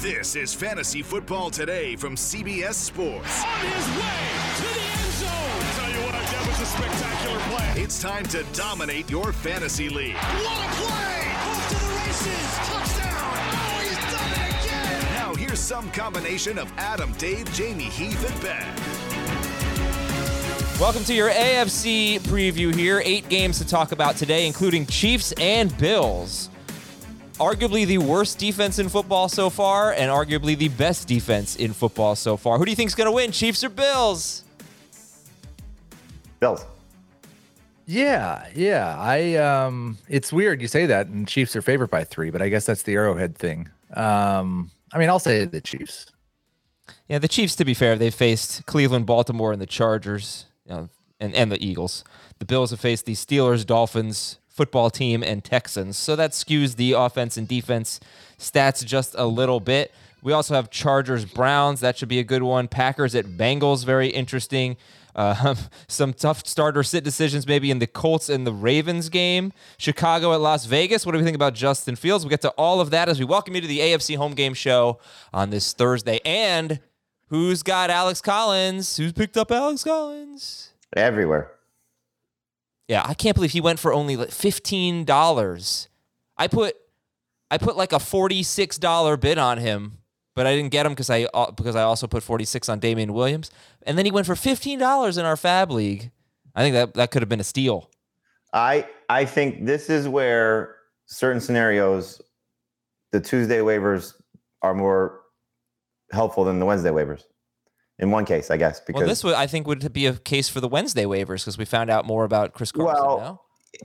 This is Fantasy Football Today from CBS Sports. On his way to the end zone. Tell you what, that was a spectacular play. It's time to dominate your fantasy league. What a play! Off to the races. Touchdown. Oh, he's done it again. Now here's some combination of Adam, Dave, Jamie, Heath, and Ben. Welcome to your AFC preview here. Eight games to talk about today, including Chiefs and Bills. Arguably the worst defense in football so far, and arguably the best defense in football so far. Who do you think is going to win, Chiefs or Bills? Bills. Yeah, yeah. I um it's weird you say that and Chiefs are favored by 3, but I guess that's the Arrowhead thing. Um I mean, I'll say the Chiefs. Yeah, the Chiefs, to be fair, they've faced Cleveland, Baltimore, and the Chargers, you know, and, and the Eagles. The Bills have faced the Steelers, Dolphins, football team, and Texans. So that skews the offense and defense stats just a little bit. We also have Chargers, Browns. That should be a good one. Packers at Bengals, very interesting. Uh, some tough starter sit decisions maybe in the Colts and the Ravens game. Chicago at Las Vegas. What do we think about Justin Fields? We'll get to all of that as we welcome you to the AFC home game show on this Thursday. And who's got Alex Collins? Who's picked up Alex Collins? Everywhere. Yeah, I can't believe he went for only like fifteen dollars. I put I put like a forty six dollar bid on him, but I didn't get him because I uh, because I also put forty six on Damien Williams, and then he went for fifteen dollars in our FAAB League. I think that that could have been a steal. I I think this is where certain scenarios, the Tuesday waivers are more helpful than the Wednesday waivers. In one case, I guess, because Well, this would I think would be a case for the Wednesday waivers because we found out more about Chris Carson. Well, now.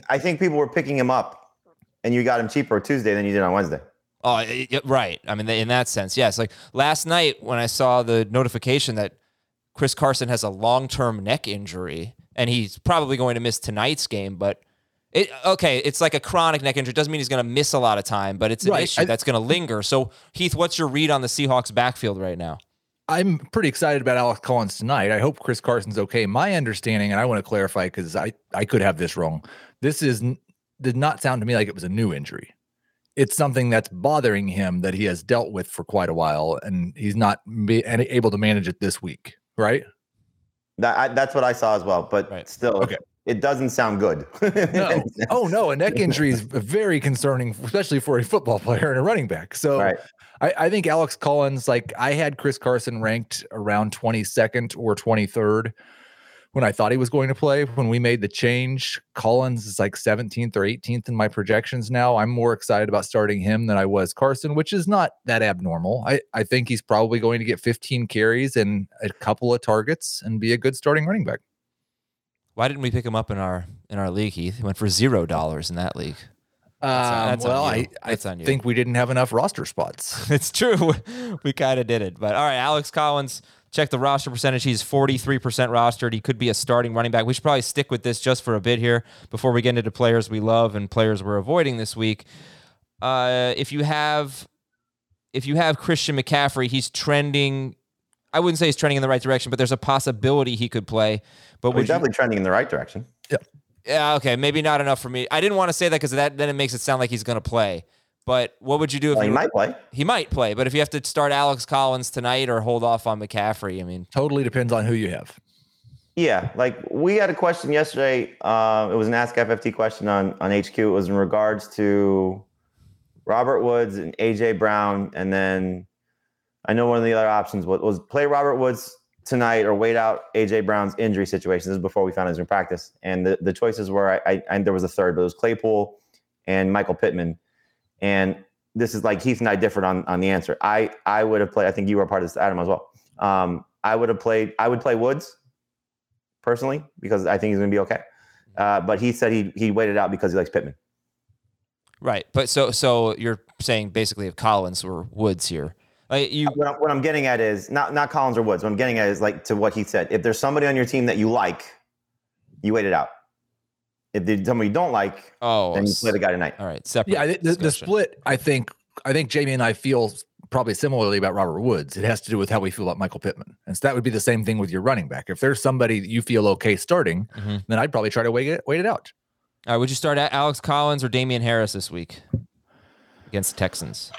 I think people were picking him up, and you got him cheaper Tuesday than you did on Wednesday. Oh, y- right. I mean, in that sense, yes. Like last night when I saw the notification that Chris Carson has a long-term neck injury and he's probably going to miss tonight's game, but it okay, it's like a chronic neck injury. It Doesn't mean he's going to miss a lot of time, but it's an Right. issue I- that's going to linger. So, Heath, what's your read on the Seahawks backfield right now? I'm pretty excited about Alex Collins tonight. I hope Chris Carson's okay. My understanding, and I want to clarify because I I could have this wrong. This is did not sound to me like it was a new injury. It's something that's bothering him that he has dealt with for quite a while, and he's not be, and able to manage it this week. Right? That I, that's what I saw as well. But Right. still, Okay. it doesn't sound good. No. oh no, a neck injury is very concerning, especially for a football player and a running back. So Right. I, I think Alex Collins, like I had Chris Carson ranked around 22nd or 23rd when I thought he was going to play. When we made the change, Collins is like 17th or 18th in my projections now. I'm more excited about starting him than I was Carson, which is not that abnormal. I, I think he's probably going to get 15 carries and a couple of targets and be a good starting running back. Why didn't we pick him up in our in our league, Heath? He went for zero dollars in that league. Um, that's on well, you. I, I That's on you. think we didn't have enough roster spots. It's true. We kind of did it. But all right, Alex Collins, check the roster percentage. He's 43% rostered. He could be a starting running back. We should probably stick with this just for a bit here before we get into players we love and players we're avoiding this week. Uh, if you have if you have Christian McCaffrey, he's trending I wouldn't say he's trending in the right direction, but there's a possibility he could play. But We're would you, definitely trending in the right direction. yeah, okay, maybe not enough for me. I didn't want to say that because that then it makes it sound like he's going to play. But what would you do if Well, he you- might play. he might play, but if you have to start Alex Collins tonight or hold off on McCaffrey, I mean, totally depends on who you have. Yeah, like we had a question yesterday. Uh, it was an Ask FFT question on on HQ. It was in regards to Robert Woods and AJ Brown, and then I know one of the other options was, was play Robert Woods tonight or wait out AJ Brown's injury situation. This is before we found his in practice, and the, the choices were I, I and there was a third, but it was Claypool and Michael Pittman, and this is like Heath and I differed on on the answer. I I would have played. I think you were part of this, Adam, as well. Um, I would have played. I would play Woods personally because I think he's going to be okay. Uh, but he said he he waited out because he likes Pittman. Right. But so so you're saying basically if Collins or Woods here. Like you What I'm, what I'm getting at is not not Collins or Woods. What I'm getting at is like to what he said. If there's somebody on your team that you like, you wait it out. If there's somebody you don't like, oh then you play the guy tonight. all right, separate. Yeah, the, the, the split. I think. I think Jamie and I feel probably similarly about Robert Woods. It has to do with how we feel about Michael Pittman, and so that would be the same thing with your running back. If there's somebody you feel okay starting, Mhm. then I'd probably try to wait it wait it out. All right, would you start at Alex Collins or Damien Harris this week against the Texans?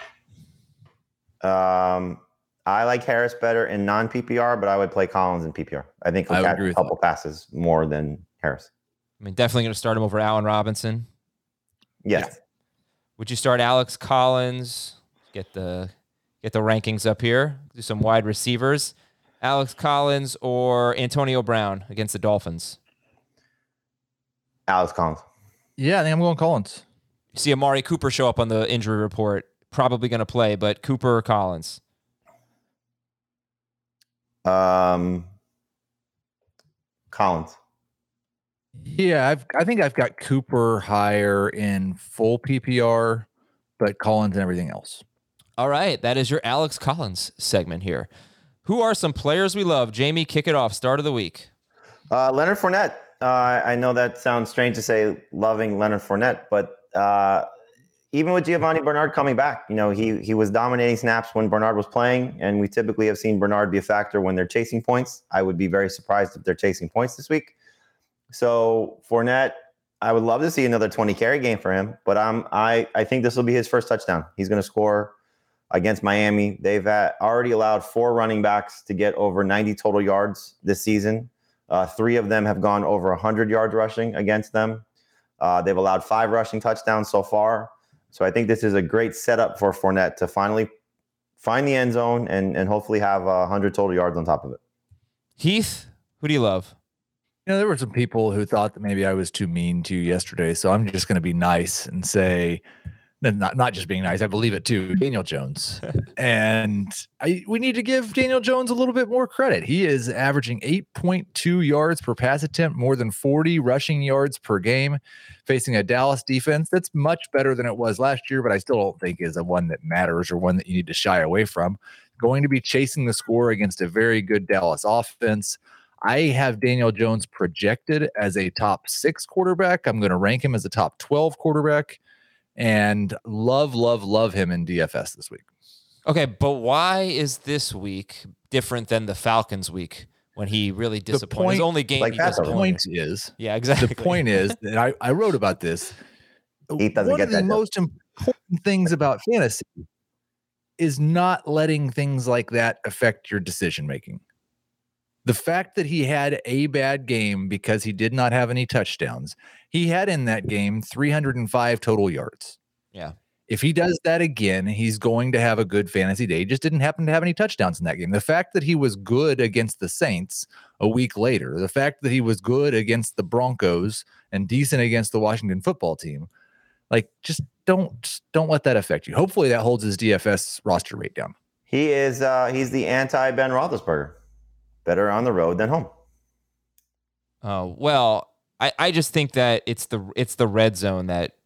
Um, I like Harris better in non PPR, but I would play Collins in PPR. I think I he'll would catch a with couple passes more than Harris. I mean, definitely going to start him over Allen Robinson. Yes. Would you start Alex Collins? Get the get the rankings up here. Do some wide receivers. Alex Collins or Antonio Brown against the Dolphins. Alex Collins. Yeah, I think I'm going Collins. You see Amari Cooper show up on the injury report. Probably going to play, but Cooper or Collins? Um, Collins. Yeah, I've I think I've got Cooper higher in full PPR, but Collins and everything else. All right, that is your Alex Collins segment here. Who are some players we love? Jamie, kick it off. Start of the week. Uh, Leonard Fournette. Uh, I know that sounds strange to say loving Leonard Fournette, but uh, even with Giovani Bernard coming back, you know, he he was dominating snaps when Bernard was playing, and we typically have seen Bernard be a factor when they're chasing points. I would be very surprised if they're chasing points this week. So Fournette, I would love to see another 20 carry game for him, but I'm I I think this will be his first touchdown. He's going to score against Miami. They've uh, already allowed four running backs to get over 90 total yards this season. Uh, three of them have gone over 100 yards rushing against them. Uh, they've allowed five rushing touchdowns so far. So I think this is a great setup for Fournette to finally find the end zone and, and hopefully have uh, 100 total yards on top of it. Heath, who do you love? You know, there were some people who thought that maybe I was too mean to you yesterday, so I'm just going to be nice and say, no, not not just being nice. I believe it too. Daniel Jones, and I we need to give Daniel Jones a little bit more credit. He is averaging 8.2 yards per pass attempt, more than 40 rushing yards per game, facing a Dallas defense that's much better than it was last year, but I still don't think is a one that matters or one that you need to shy away from. Going to be chasing the score against a very good Dallas offense. I have Daniel Jones projected as a top six quarterback. I'm going to rank him as a top 12 quarterback and love, love, love him in DFS this week. Okay, but why is this week different than the Falcons week when he really disappointed? His point- only game like he that, though. The point is, Yeah, exactly. the point is that I, I wrote about this. He doesn't One get of the that joke. most important things about fantasy is not letting things like that affect your decision making. The fact that he had a bad game because he did not have any touchdowns, he had in that game 305 total yards. Yeah. If he does that again, he's going to have a good fantasy day. He just didn't happen to have any touchdowns in that game. The fact that he was good against the Saints a week later, the fact that he was good against the Broncos and decent against the Washington football team, like just don't don't let that affect you. Hopefully that holds his DFS roster rate down. He is uh, he's the anti Ben Roethlisberger. Better on the road than home. Oh well, I, I just think that it's the it's the red zone that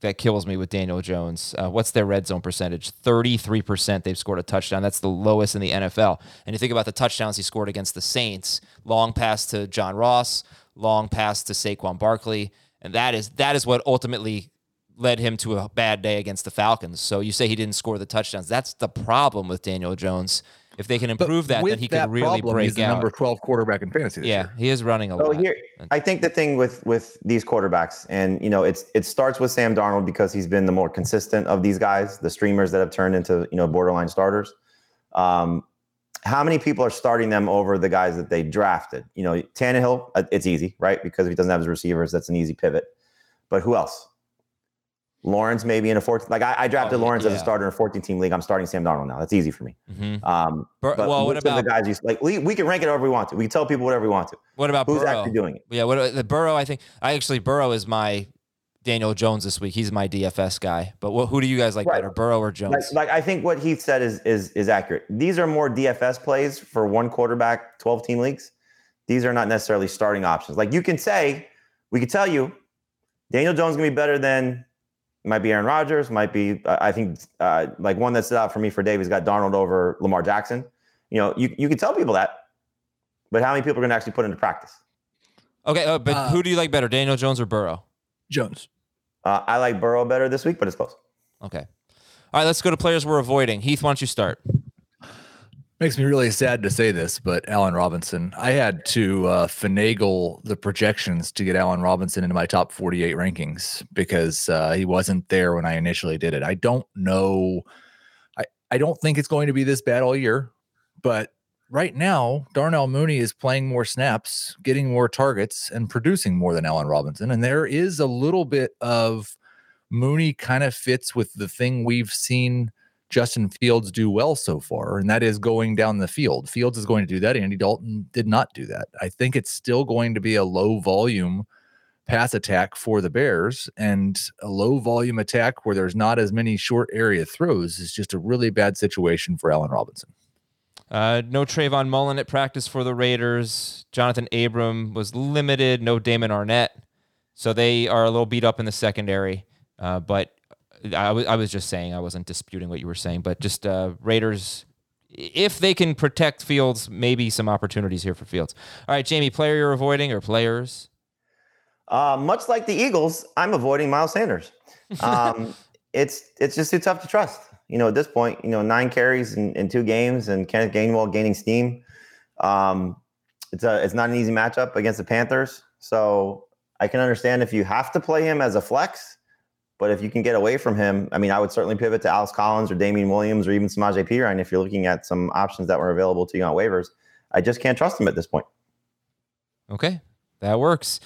that kills me with Daniel Jones. Uh, what's their red zone percentage? Thirty three percent. They've scored a touchdown. That's the lowest in the NFL. And you think about the touchdowns he scored against the Saints: long pass to John Ross, long pass to Saquon Barkley, and that is that is what ultimately led him to a bad day against the Falcons. So you say he didn't score the touchdowns. That's the problem with Daniel Jones. If they can But improve that, then he that can really problem, break he's the out. number 12 quarterback in fantasy this yeah, year. he is running a So lot. here, I think the thing with with these quarterbacks, and you know, it's it starts with Sam Darnold because he's been the more consistent of these guys, the streamers that have turned into you know borderline starters. Um, how many people are starting them over the guys that they drafted? You know, Tannehill, uh, it's easy, right? Because if he doesn't have his receivers, that's an easy pivot. But who else? Lawrence maybe in a 14. Like I, I drafted Oh, Lawrence as a starter in a 14 team league. I'm starting Sam Darnold now. That's easy for me. Mhm. Um, Bur- but well, what about the guys you like? We, we can rank it however we want to. We can tell people whatever we want to. what about Who's Burrow? actually doing it? Yeah, what the Burrow? I think I actually Burrow is my Daniel Jones this week. He's my DFS guy. But what, who do you guys like Right. better, Burrow or Jones? Like, like I think what Heath said is is is accurate. These are more DFS plays for one quarterback, 12 team leagues. These are not necessarily starting options. Like you can say, we could tell you, Daniel Jones is gonna be better than might be Aaron Rodgers, might be uh, I think uh, like one that stood out for me for Dave. He's got Darnold over Lamar Jackson. You know, you you can tell people that, but how many people are going to actually put into practice? Okay, uh, but Uh, who do you like better, Daniel Jones or Burrow? Jones. Uh, I like Burrow better this week, but it's close. Okay. All right, let's go to players we're avoiding. Heath, why don't you start? Makes me really sad to say this, but Allen Robinson, I had to uh, finagle the projections to get Allen Robinson into my top 48 rankings because uh, he wasn't there when I initially did it. I don't know. I, I don't think it's going to be this bad all year, but right now, Darnell Mooney is playing more snaps, getting more targets, and producing more than Allen Robinson. And there is a little bit of Mooney kind of fits with the thing we've seen Justin Fields do well so far, and that is going down the field. Fields is going to do that. Andy Dalton did not do that. I think it's still going to be a low volume pass attack for the Bears, and a low volume attack where there's not as many short area throws is just a really bad situation for Allen Robinson. Uh, no Trayvon Mullen at practice for the Raiders. Johnathan Abram was limited. No Damon Arnette. So they are a little beat up in the secondary. Uh, but I was I was just saying I wasn't disputing what you were saying, but just uh, Raiders. If they can protect Fields, maybe some opportunities here for Fields. All right, Jamie, player you're avoiding or players? Uh, much like the Eagles, I'm avoiding Miles Sanders. Um, it's it's just too tough to trust. You know, at this point, you know, nine carries in, in two games, and Kenneth Gainwell gaining steam. Um, it's a it's not an easy matchup against the Panthers. So I can understand if you have to play him as a flex, but if you can get away from him, I mean, I would certainly pivot to Alex Collins or Damien Williams or even Samaje Perine if you're looking at some options that were available to you on waivers. I just can't trust him at this point. Okay, that works.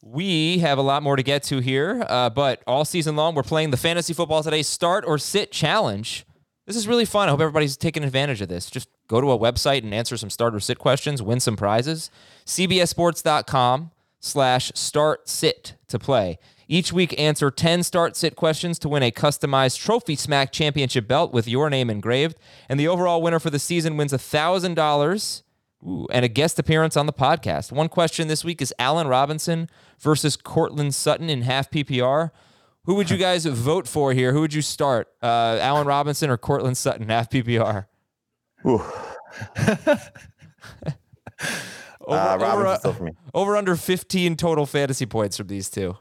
We have a lot more to get to here, uh, but all season long, we're playing the Fantasy Football Today Start or Sit Challenge. This is really fun. I hope everybody's taking advantage of this. Just go to a website and answer some start or sit questions, win some prizes. CBSSports.com slash start sit to play. Each week, answer 10 start sit questions to win a customized Trophy Smack Championship belt with your name engraved. And the overall winner for the season wins $1,000 Ooh, and a guest appearance on the podcast. One question this week is Allen Robinson versus Courtland Sutton in half PPR. Who would you guys vote for here? Who would you start? Uh, Allen Robinson or Courtland Sutton half PPR? Ooh, Over, uh, over, uh, for me. over under 15 total fantasy points from these two.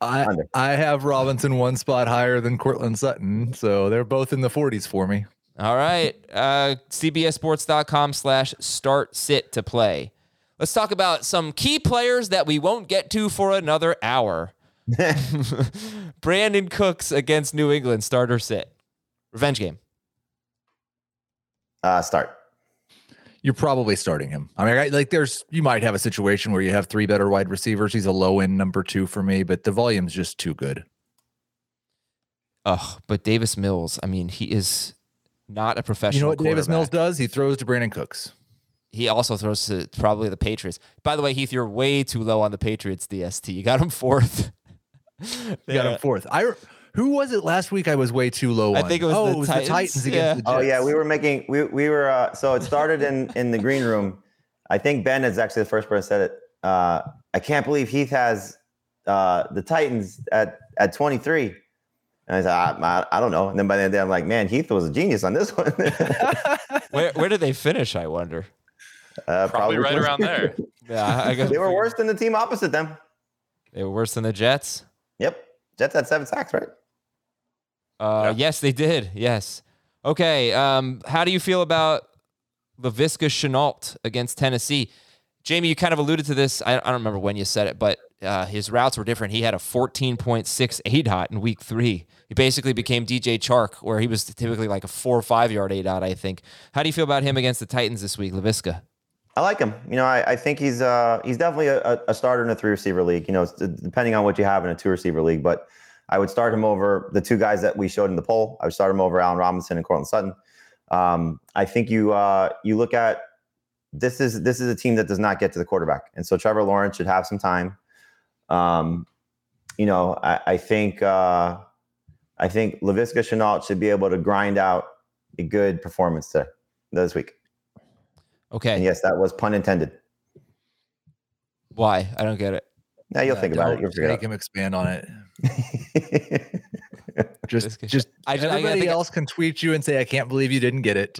I Under. I have Robinson one spot higher than Courtland Sutton, so they're both in the 40s for me. All right. Uh, CBSSports.com slash start sit to play. Let's talk about some key players that we won't get to for another hour. Brandin Cooks against New England, starter sit. Revenge game. Uh, start. You're probably starting him. I mean, I, like there's you might have a situation where you have three better wide receivers. He's a low end number two for me, but the volume's just too good. Oh, but Davis Mills, I mean, he is not a professional. You know what Davis Mills does? He throws to Brandin Cooks. He also throws to probably the Patriots. By the way, Heath, you're way too low on the Patriots DST. You got him fourth. You got him fourth. I who was it last week? I was way too low. I on? think it was oh, the it was Titans. the Titans Yeah. against the Oh yeah, we were making we we were uh, so it started in in the green room. I think Ben is actually the first person who said it. Uh, I can't believe Heath has uh, the Titans at at 23. And I said, I, I, I don't know. And then by the end of the day, I'm like, man, Heath was a genius on this one. Where where did they finish? I wonder. uh, Probably right around there. Yeah, I guess they were worse than the team opposite them. They were worse than the Jets. Yep, Jets had seven sacks, right? Uh, Yeah. Yes, they did. Yes. Okay. Um, how do you feel about Laviska Shenault against Tennessee? Jamie, you kind of alluded to this. I, I don't remember when you said it, but uh, his routes were different. He had a 14.6 aDOT in week three. He basically became DJ Chark, where he was typically like a four or five yard aDOT, I think. How do you feel about him against the Titans this week, Laviska? I like him. You know, I, I think he's uh, he's definitely a, a starter in a three receiver league. You know, depending on what you have in a two receiver league, but I would start him over the two guys that we showed in the poll. I would start him over Allen Robinson and Courtland Sutton. Um, I think you uh, you look at this is this is a team that does not get to the quarterback, and so Trevor Lawrence should have some time. Um, you know, I, I think uh, I think Laviska Shenault should be able to grind out a good performance there this week. Okay. And yes, that was pun intended. Why? I don't get it. Now you'll Yeah, think about it. You'll figure it make out. him expand on it. Just, just I ju- I everybody think I- else can tweet you and say, "I can't believe you didn't get it."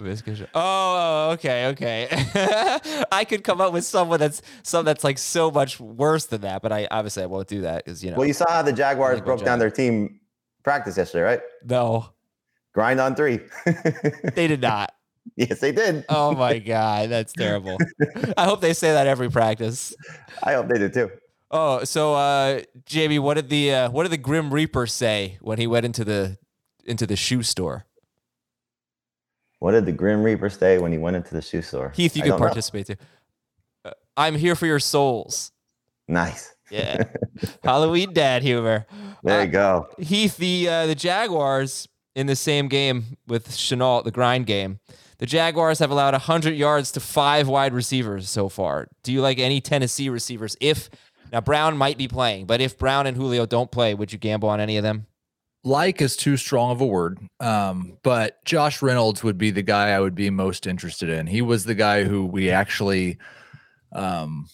Oh, okay, okay. I could come up with someone that's some that's like so much worse than that, but I obviously I won't do that because you know. well, you saw how the Jaguars broke down their team practice yesterday, right? no, Grind on three. they did not. yes, they did. Oh my god, that's terrible. I hope they say that every practice. I hope they did too. Oh, so uh Jamie, what did the uh, what did the Grim Reaper say when he went into the into the shoe store? What did the Grim Reaper say when he went into the shoe store? Heath, you I can don't know. participate too. Uh, I'm here for your souls. Nice. Yeah, Halloween dad humor. There Uh, you go. Heath, the uh, the Jaguars in the same game with Shenault, the grind game. The Jaguars have allowed 100 yards to five wide receivers so far. Do you like any Tennessee receivers? If now Brown might be playing, but if Brown and Julio don't play, would you gamble on any of them? Like is too strong of a word, um, but Josh Reynolds would be the guy I would be most interested in. He was the guy who we actually um,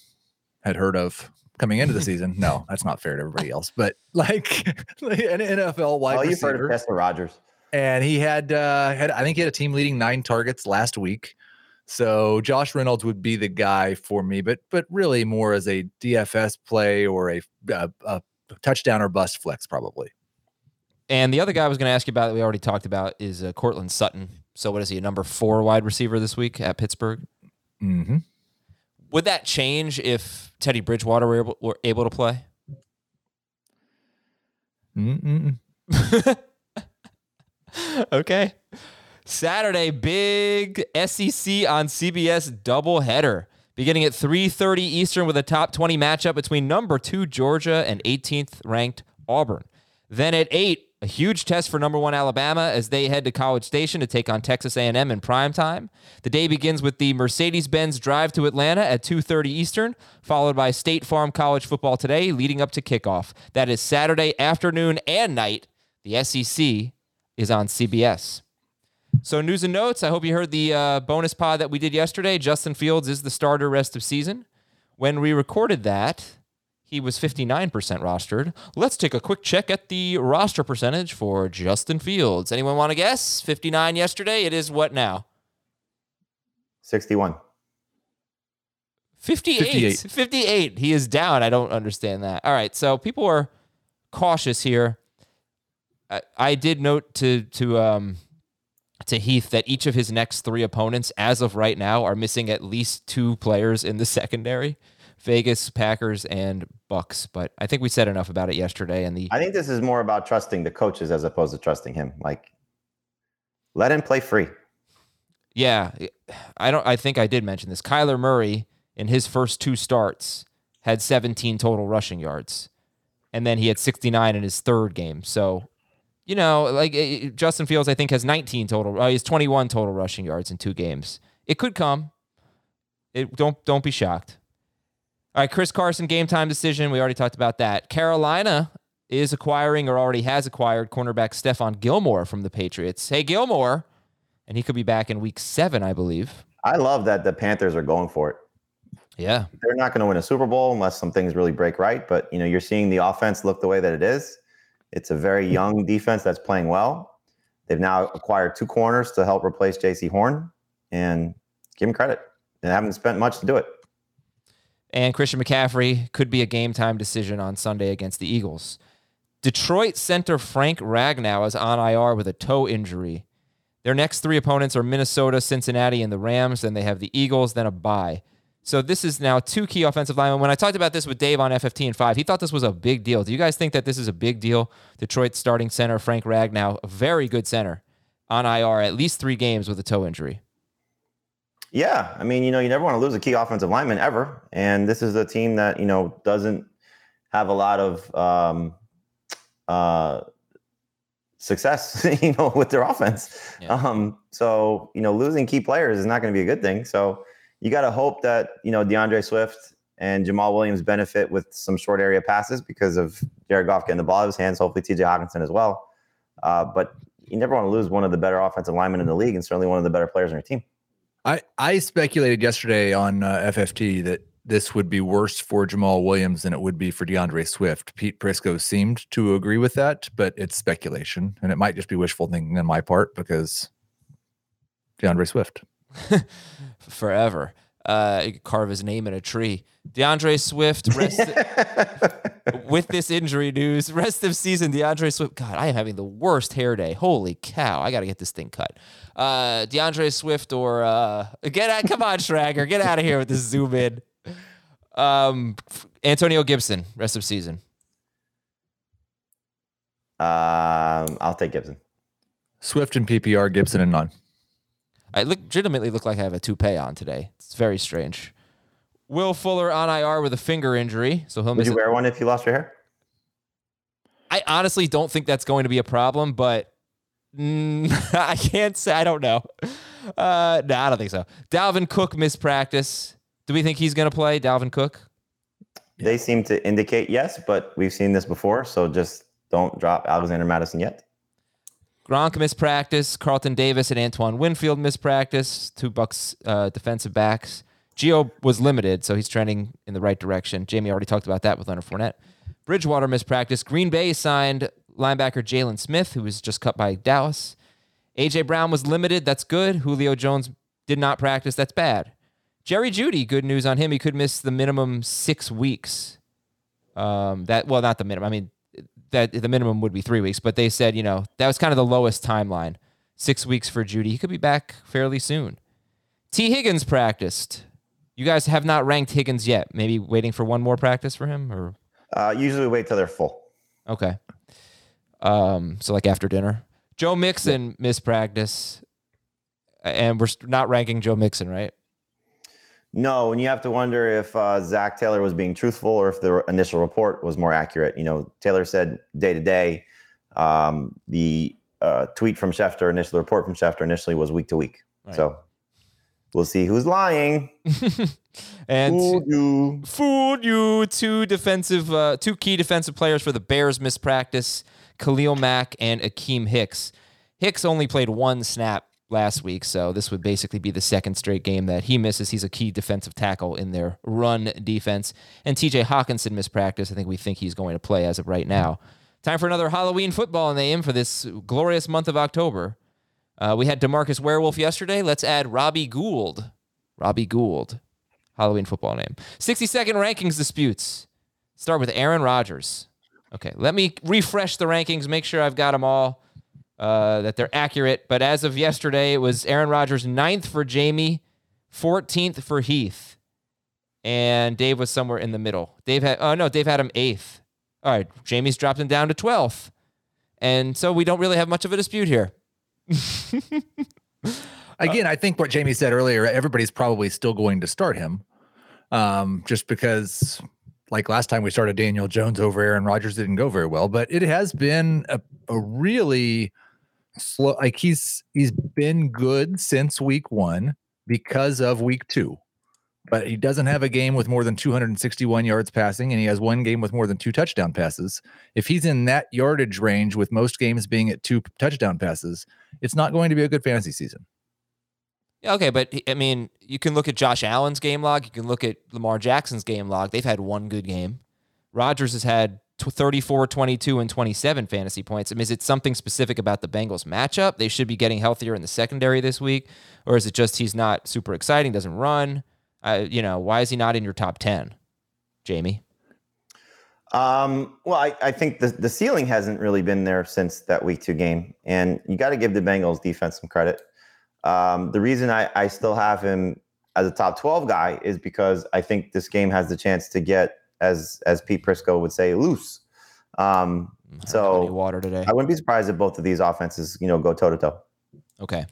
had heard of coming into the season. No, that's not fair to everybody else, but like an NFL wide Oh, you've heard receiver. of Chester Rogers. and he had uh had I think he had a team leading nine targets last week. So Josh Reynolds would be the guy for me, but but really more as a DFS play or a, a, a touchdown or bust flex probably. And the other guy I was going to ask you about that we already talked about is uh, Courtland Sutton. So what is he? A number four wide receiver this week at Pittsburgh. Mm-hmm. Would that change if Teddy Bridgewater were able, were able to play? Mm-mm. okay. Saturday, big SEC on CBS doubleheader. Beginning at 3:30 Eastern with a top 20 matchup between number 2 Georgia and 18th ranked Auburn. Then at 8, a huge test for number 1 Alabama as they head to College Station to take on Texas A&M in prime time. The day begins with the Mercedes-Benz drive to Atlanta at 2:30 Eastern, followed by State Farm College football today leading up to kickoff. That is Saturday afternoon and night. The SEC is on CBS. So news and notes. I hope you heard the uh, bonus pod that we did yesterday. Justin Fields is the starter rest of season. When we recorded that, he was 59% rostered. Let's take a quick check at the roster percentage for Justin Fields. Anyone want to guess? 59 yesterday. It is what now? 61. 58. 58. 58. He is down. I don't understand that. All right. So people are cautious here. I, I did note to to um to Heath that each of his next three opponents, as of right now, are missing at least two players in the secondary. Vegas, Packers, and Bucks. But I think we said enough about it yesterday. And the I think this is more about trusting the coaches as opposed to trusting him. Like, let him play free. Yeah, I don't. I think I did mention this. Kyler Murray in his first two starts had 17 total rushing yards, and then he had 69 in his third game. So, you know, like eh, Justin Fields, I think has 19 total. Uh, he has 21 total rushing yards in two games. It could come. It don't don't be shocked. All right, Chris Carson game time decision. We already talked about that. Carolina is acquiring or already has acquired cornerback Stephon Gilmore from the Patriots. Hey, Gilmore and he could be back in week seven, I believe. I love that the Panthers are going for it. Yeah. They're not going to win a Super Bowl unless some things really break right. But you know, you're seeing the offense look the way that it is. It's a very young defense that's playing well. They've now acquired two corners to help replace Jaycee Horn, and give them credit. They haven't spent much to do it. And Christian McCaffrey could be a game time decision on Sunday against the Eagles. Detroit center Frank Ragnow is on IR with a toe injury. Their next three opponents are Minnesota, Cincinnati, and the Rams. Then they have the Eagles, then a bye. So this is now two key offensive linemen. When I talked about this with Dave on FFT and five, he thought this was a big deal. Do you guys think that this is a big deal? Detroit starting center Frank Ragnow, a very good center, on IR at least three games with a toe injury. Yeah, I mean, you know, you never want to lose a key offensive lineman ever, and this is a team that you know doesn't have a lot of um, uh, success, you know, with their offense. Yeah. Um, so you know, losing key players is not going to be a good thing. So you got to hope that you know D'Andre Swift and Jamaal Williams benefit with some short area passes because of Jared Goff getting the ball out of his hands. Hopefully, T.J. Hockenson as well. Uh, but you never want to lose one of the better offensive linemen in the league, and certainly one of the better players on your team. I I speculated yesterday on uh, FFT that this would be worse for Jamaal Williams than it would be for D'Andre Swift. Pete Prisco seemed to agree with that, but it's speculation, and it might just be wishful thinking on my part because D'Andre Swift. Forever. Uh, carve his name in a tree. D'Andre Swift, rest with this injury news, rest of season, D'Andre Swift. God, I am having the worst hair day. Holy cow. I got to get this thing cut. Uh, D'Andre Swift or uh, get out. Come on, Schrager. Get out of here with this zoom in. Um, Antonio Gibson, rest of season. Um, I'll take Gibson. Swift and PPR, Gibson and none. I legitimately look like I have a toupee on today. It's very strange. Will Fuller on IR with a finger injury, so he'll Would miss. you it. wear one if you lost your hair? I honestly don't think that's going to be a problem, but mm, I can't say. I don't know. Uh, no, I don't think so. Dalvin Cook missed practice. Do we think he's going to play? Dalvin Cook. They seem to indicate yes, but we've seen this before, so just don't drop Alexander Mattison yet. Gronk missed practice. Carlton Davis and Antoine Winfield missed practice. Two Bucks uh, defensive backs. Gio was limited, so he's trending in the right direction. Jamie already talked about that with Leonard Fournette. Bridgewater missed practice. Green Bay signed linebacker Jaylon Smith, who was just cut by Dallas. AJ Brown was limited. That's good. Julio Jones did not practice. That's bad. Jerry Jeudy, good news on him. He could miss the minimum six weeks. Um, that well, not the minimum. I mean, that the minimum would be three weeks, but they said you know that was kind of the lowest timeline. Six weeks for Jeudy. He could be back fairly soon. Tee Higgins practiced. You guys have not ranked Higgins yet. Maybe waiting for one more practice for him, or Uh, usually wait till they're full. okay. Um, so like after dinner. Joe Mixon missed practice, and we're not ranking Joe Mixon, right? No, and you have to wonder if uh, Zac Taylor was being truthful or if the initial report was more accurate. You know, Taylor said day to day. Um, the uh, tweet from Schefter, initial report from Schefter initially was week to week. Right. So we'll see who's lying. And Fooled you. fooled you. Two defensive, uh, two key defensive players for the Bears missed practice: Khalil Mack and Akiem Hicks. Hicks only played one snap last week, so this would basically be the second straight game that he misses. He's a key defensive tackle in their run defense. And T.J. Hockenson missed practice. I think we think he's going to play as of right now. Time for another Halloween football name for this glorious month of October. Uh, we had Demarcus Werewolf yesterday. Let's add Robbie Gould. Robbie Gould. Halloween football name. 60 second rankings disputes. Start with Aaron Rodgers. Okay, let me refresh the rankings, make sure I've got them all, uh, that they're accurate. But as of yesterday, it was Aaron Rodgers ninth for Jamie, 14th for Heath, and Dave was somewhere in the middle. Dave had, oh no, Dave had him eighth. All right, Jamie's dropped him down to 12th. And so we don't really have much of a dispute here. Again, I think what Jamie said earlier, everybody's probably still going to start him. Um, just because like last time we started Daniel Jones over Aaron Rodgers didn't go very well, but it has been a, a really slow like he's he's been good since week one because of week two. But he doesn't have a game with more than 261 yards passing, and he has one game with more than two touchdown passes. If he's in that yardage range with most games being at two touchdown passes, it's not going to be a good fantasy season. Yeah, okay, but I mean, you can look at Josh Allen's game log. You can look at Lamar Jackson's game log. They've had one good game. Rodgers has had 34, 22, and 27 fantasy points. I mean, is it something specific about the Bengals matchup? They should be getting healthier in the secondary this week, or is it just he's not super exciting, doesn't run? Uh, you know, why is he not in your top 10, Jamie? Um, well, I, I think the, the ceiling hasn't really been there since that week two game. And you got to give the Bengals defense some credit. Um, the reason I, I still have him as a top 12 guy is because I think this game has the chance to get, as as Pete Prisco would say, loose. Um, so water today. I wouldn't be surprised if both of these offenses, you know, go toe to toe. Okay.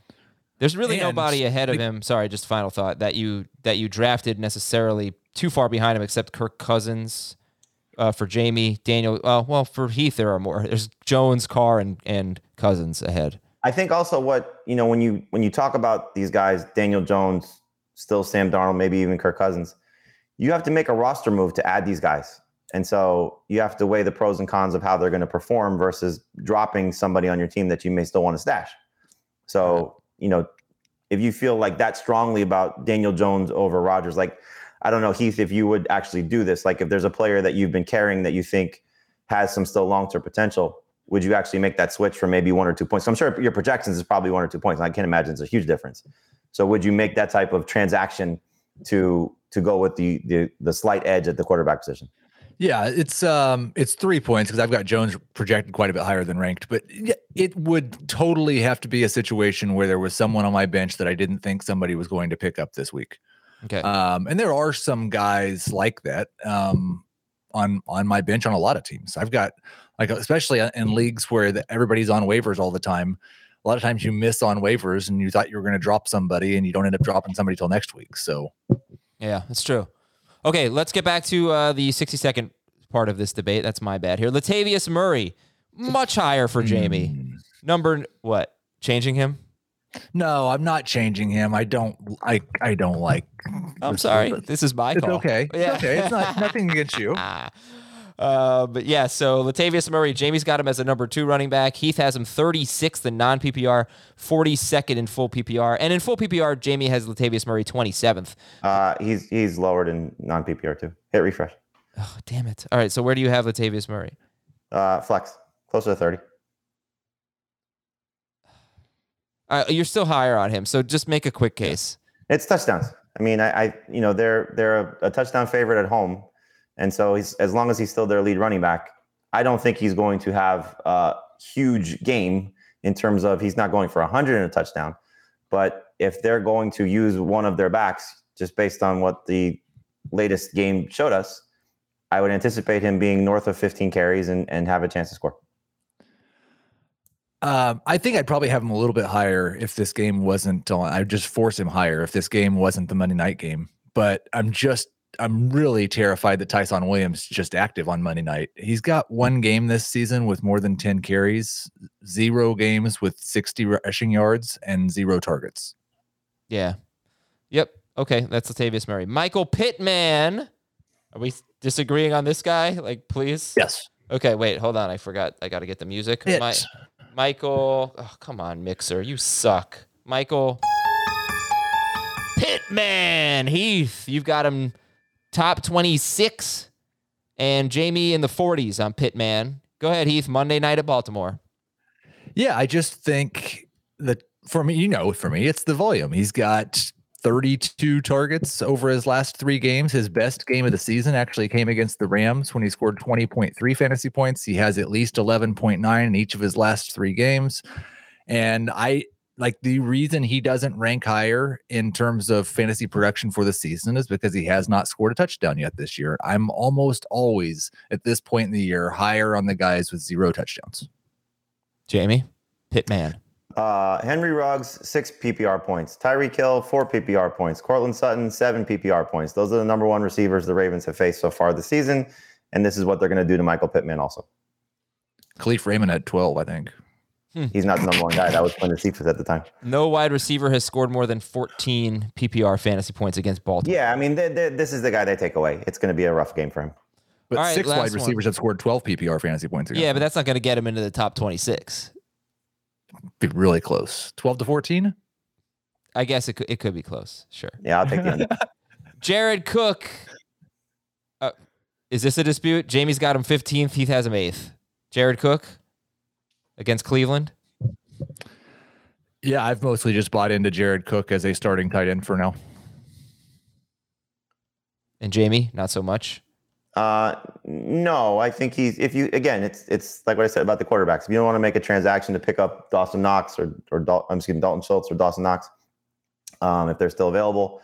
There's really And nobody ahead of the- him. Sorry, just final thought that you that you drafted necessarily too far behind him, except Kirk Cousins. Uh, for Jamie, Daniel, uh, well, for Heath, there are more. There's Jones, Carr, and and Cousins ahead. I think also what you know when you when you talk about these guys, Daniel Jones, still Sam Darnold, maybe even Kirk Cousins, you have to make a roster move to add these guys, and so you have to weigh the pros and cons of how they're going to perform versus dropping somebody on your team that you may still want to stash. So you know, if you feel like that strongly about Daniel Jones over Rodgers, like I don't know, Heath, if you would actually do this. Like if there's a player that you've been carrying that you think has some still long term potential, would you actually make that switch for maybe one or two points? So I'm sure your projections is probably one or two points. I can't imagine it's a huge difference. So would you make that type of transaction to to go with the the, the slight edge at the quarterback position? Yeah, it's um it's three points because I've got Jones projected quite a bit higher than ranked, but it would totally have to be a situation where there was someone on my bench that I didn't think somebody was going to pick up this week. Okay. Um, and there are some guys like that um, on on my bench on a lot of teams. I've got like especially in leagues where the, everybody's on waivers all the time. A lot of times you miss on waivers and you thought you were going to drop somebody and you don't end up dropping somebody till next week. So Yeah, that's true. Okay, let's get back to uh, the 60 second part of this debate. That's my bad here. Latavius Murray, much higher for Jamie. Number what? Changing him? no, I'm not changing him. I don't. I I don't like. I'm sorry. This is my It's call. okay. It's Yeah. okay. It's not nothing against you. Uh, but yeah, so Latavius Murray, Jamie's got him as a number two running back. Heath has him 36th in non PPR, 42nd in full PPR. And in full PPR, Jamie has Latavius Murray 27th. Uh, he's he's lowered in non PPR too. Hit refresh. Oh, damn it. All right, so where do you have Latavius Murray? Uh, flex closer to thirty. Uh, you're still higher on him, so just make a quick case. It's touchdowns. I mean, I, I you know they're they're a, a touchdown favorite at home, and so he's as long as he's still their lead running back, I don't think he's going to have a huge game in terms of he's not going for hundred and a touchdown, but if they're going to use one of their backs, just based on what the latest game showed us, I would anticipate him being north of 15 carries and, and have a chance to score. Um, I think I'd probably have him a little bit higher if this game wasn't on. I'd just force him higher if this game wasn't the Monday night game. But I'm just, I'm really terrified that Ty'Son Williams just active on Monday night. He's got one game this season with more than 10 carries, zero games with 60 rushing yards, and zero targets. Yeah. Yep. Okay, that's Latavius Murray. Michael Pittman. Are we disagreeing on this guy? Like, please? Yes. Okay, wait, hold on. I forgot. I got to get the music. Mi- Michael. Oh, come on, Mixer. You suck. Michael Pittman. Heath, you've got him top 26 and Jamie in the 40s on Pittman. Go ahead, Heath. Monday night at Baltimore. Yeah, I just think that for me, you know, for me, it's the volume. He's got 32 targets over his last three games. His best game of the season actually came against the Rams when he scored 20.3 fantasy points. He has at least 11.9 in each of his last three games. And I like the reason he doesn't rank higher in terms of fantasy production for the season is because he has not scored a touchdown yet this year. I'm almost always at this point in the year higher on the guys with zero touchdowns. Jamie Pittman. Uh, Henry Ruggs, six PPR points. Tyreek Hill, four PPR points. Courtland Sutton, seven PPR points. Those are the number one receivers the Ravens have faced so far this season. And this is what they're going to do to Michael Pittman also. Kalif Raymond at 12, I think. He's not the number one guy. That was Quintez Cephus at the time. No wide receiver has scored more than 14 PPR fantasy points against Baltimore. Yeah, I mean, they they this is the guy they take away. It's going to be a rough game for him. But All right, six last wide one. receivers have scored 12 PPR fantasy points. Yeah, but that's not going to get him into the top 26. be really close. 12 to 14? I guess it could, it could be close. Sure. Yeah, I'll take the under. Jared Cook. Uh, is this a dispute? Jamie's got him 15th. Heath has him 8th. Jared Cook against Cleveland. Yeah, I've mostly just bought into Jared Cook as a starting tight end for now. And Jamie, not so much. Uh, no, I think he's if you again, it's it's like what I said about the quarterbacks. If you don't want to make a transaction to pick up Dawson Knox or or Dal- I'm excuse me, Dalton Schultz or Dawson Knox, um, if they're still available,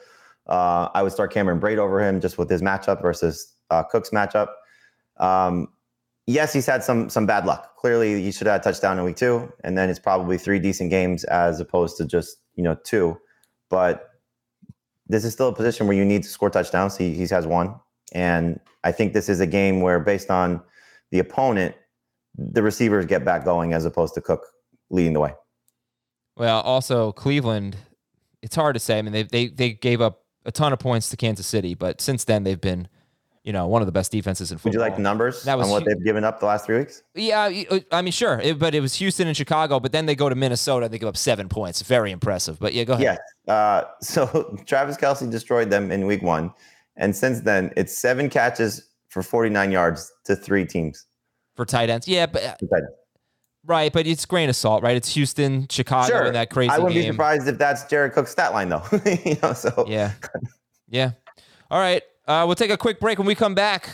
uh, I would start Cameron Brate over him just with his matchup versus uh, Cook's matchup. Um, yes, he's had some some bad luck. Clearly, he should have had touchdown in week two, and then it's probably three decent games as opposed to just you know two. But this is still a position where you need to score touchdowns. He he has one, and I think this is a game where, based on the opponent, the receivers get back going as opposed to Cook leading the way. Well, also Cleveland. It's hard to say. I mean, they they they gave up a ton of points to Kansas City, but since then they've been, you know, one of the best defenses in football. Would you like the numbers That was on what they've given up the last three weeks? Yeah, uh, I mean, sure, it- but it was Houston and Chicago, but then they go to Minnesota. They give up seven points. Very impressive. But yeah, go ahead. Yes. Uh, so Travis Kelce destroyed them in week one, And since then, it's seven catches for 49 yards to three teams. for tight ends. Yeah, but uh, For tight ends. right, but it's grain of salt, right? It's Houston, Chicago, Sure. in that crazy I wouldn't be surprised if that's Jared Cook's stat line, though. you know, so Yeah, yeah. All right, uh, we'll take a quick break. When we come back,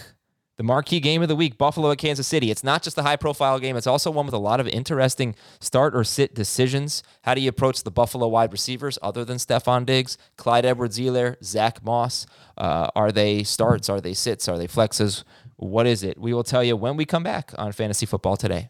the marquee game of the week, Buffalo at Kansas City. It's not just a high-profile game; it's also one with a lot of interesting start or sit decisions. How do you approach the Buffalo wide receivers other than Stefon Diggs, Clyde Edwards-Helaire, Zach Moss? Uh, are they starts? Are they sits? Are they flexes? What is it? We will tell you when we come back on Fantasy Football Today.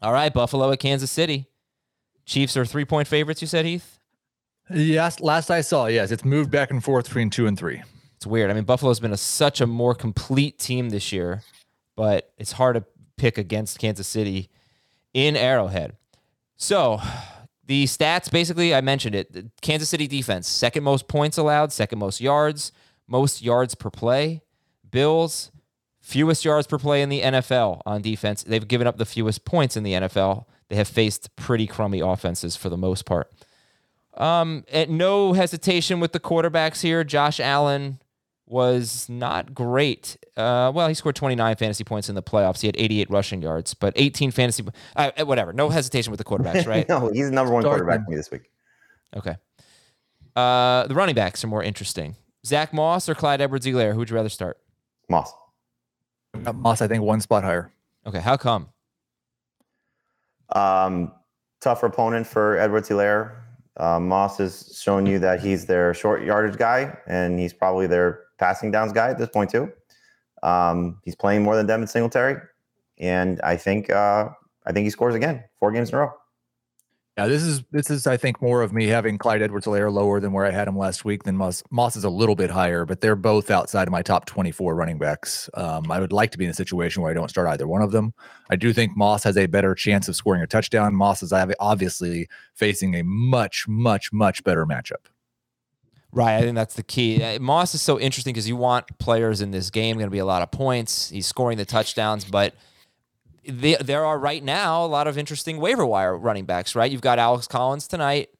All right, Buffalo at Kansas City. Chiefs are three point favorites, you said, Heath? Yes, last I saw, yes, it's moved back and forth between two and three. It's weird. I mean, Buffalo's been a, such a more complete team this year, but it's hard to pick against Kansas City in Arrowhead. So, the stats basically, I mentioned it. Kansas City defense, second most points allowed, second most yards, most yards per play. Bills, fewest yards per play in the NFL on defense. They've given up the fewest points in the NFL. They have faced pretty crummy offenses for the most part. Um, at no hesitation with the quarterbacks here. Josh Allen was not great. Uh, well, he scored 29 fantasy points in the playoffs. He had 88 rushing yards, but 18 fantasy. Uh, whatever. No hesitation with the quarterbacks, right? no, he's the number one Start quarterback for me this week. Okay. Uh, the running backs are more interesting. Zach Moss or Clyde Edwards-Helaire? Who would you rather start? Moss. Got Moss, I think, one spot higher. Okay, how come? Um, tougher opponent for Edwards Helaire. Uh, Moss has shown you that he's their short yardage guy, and he's probably their passing downs guy at this point too. Um, he's playing more than Devin Singletary, and I think uh, I think he scores again, four games in a row. Yeah, this is this is I think more of me having Clyde Edwards-Helaire lower than where I had him last week. Than Moss. Moss is a little bit higher, but they're both outside of my top 24 running backs. Um, I would like to be in a situation where I don't start either one of them. I do think Moss has a better chance of scoring a touchdown. Moss is obviously facing a much, much, much better matchup. Right, I think that's the key. Uh, Moss is so interesting because you want players in this game. Going to be a lot of points. He's scoring the touchdowns, but the, there are right now a lot of interesting waiver wire running backs. Right, you've got Alex Collins tonight.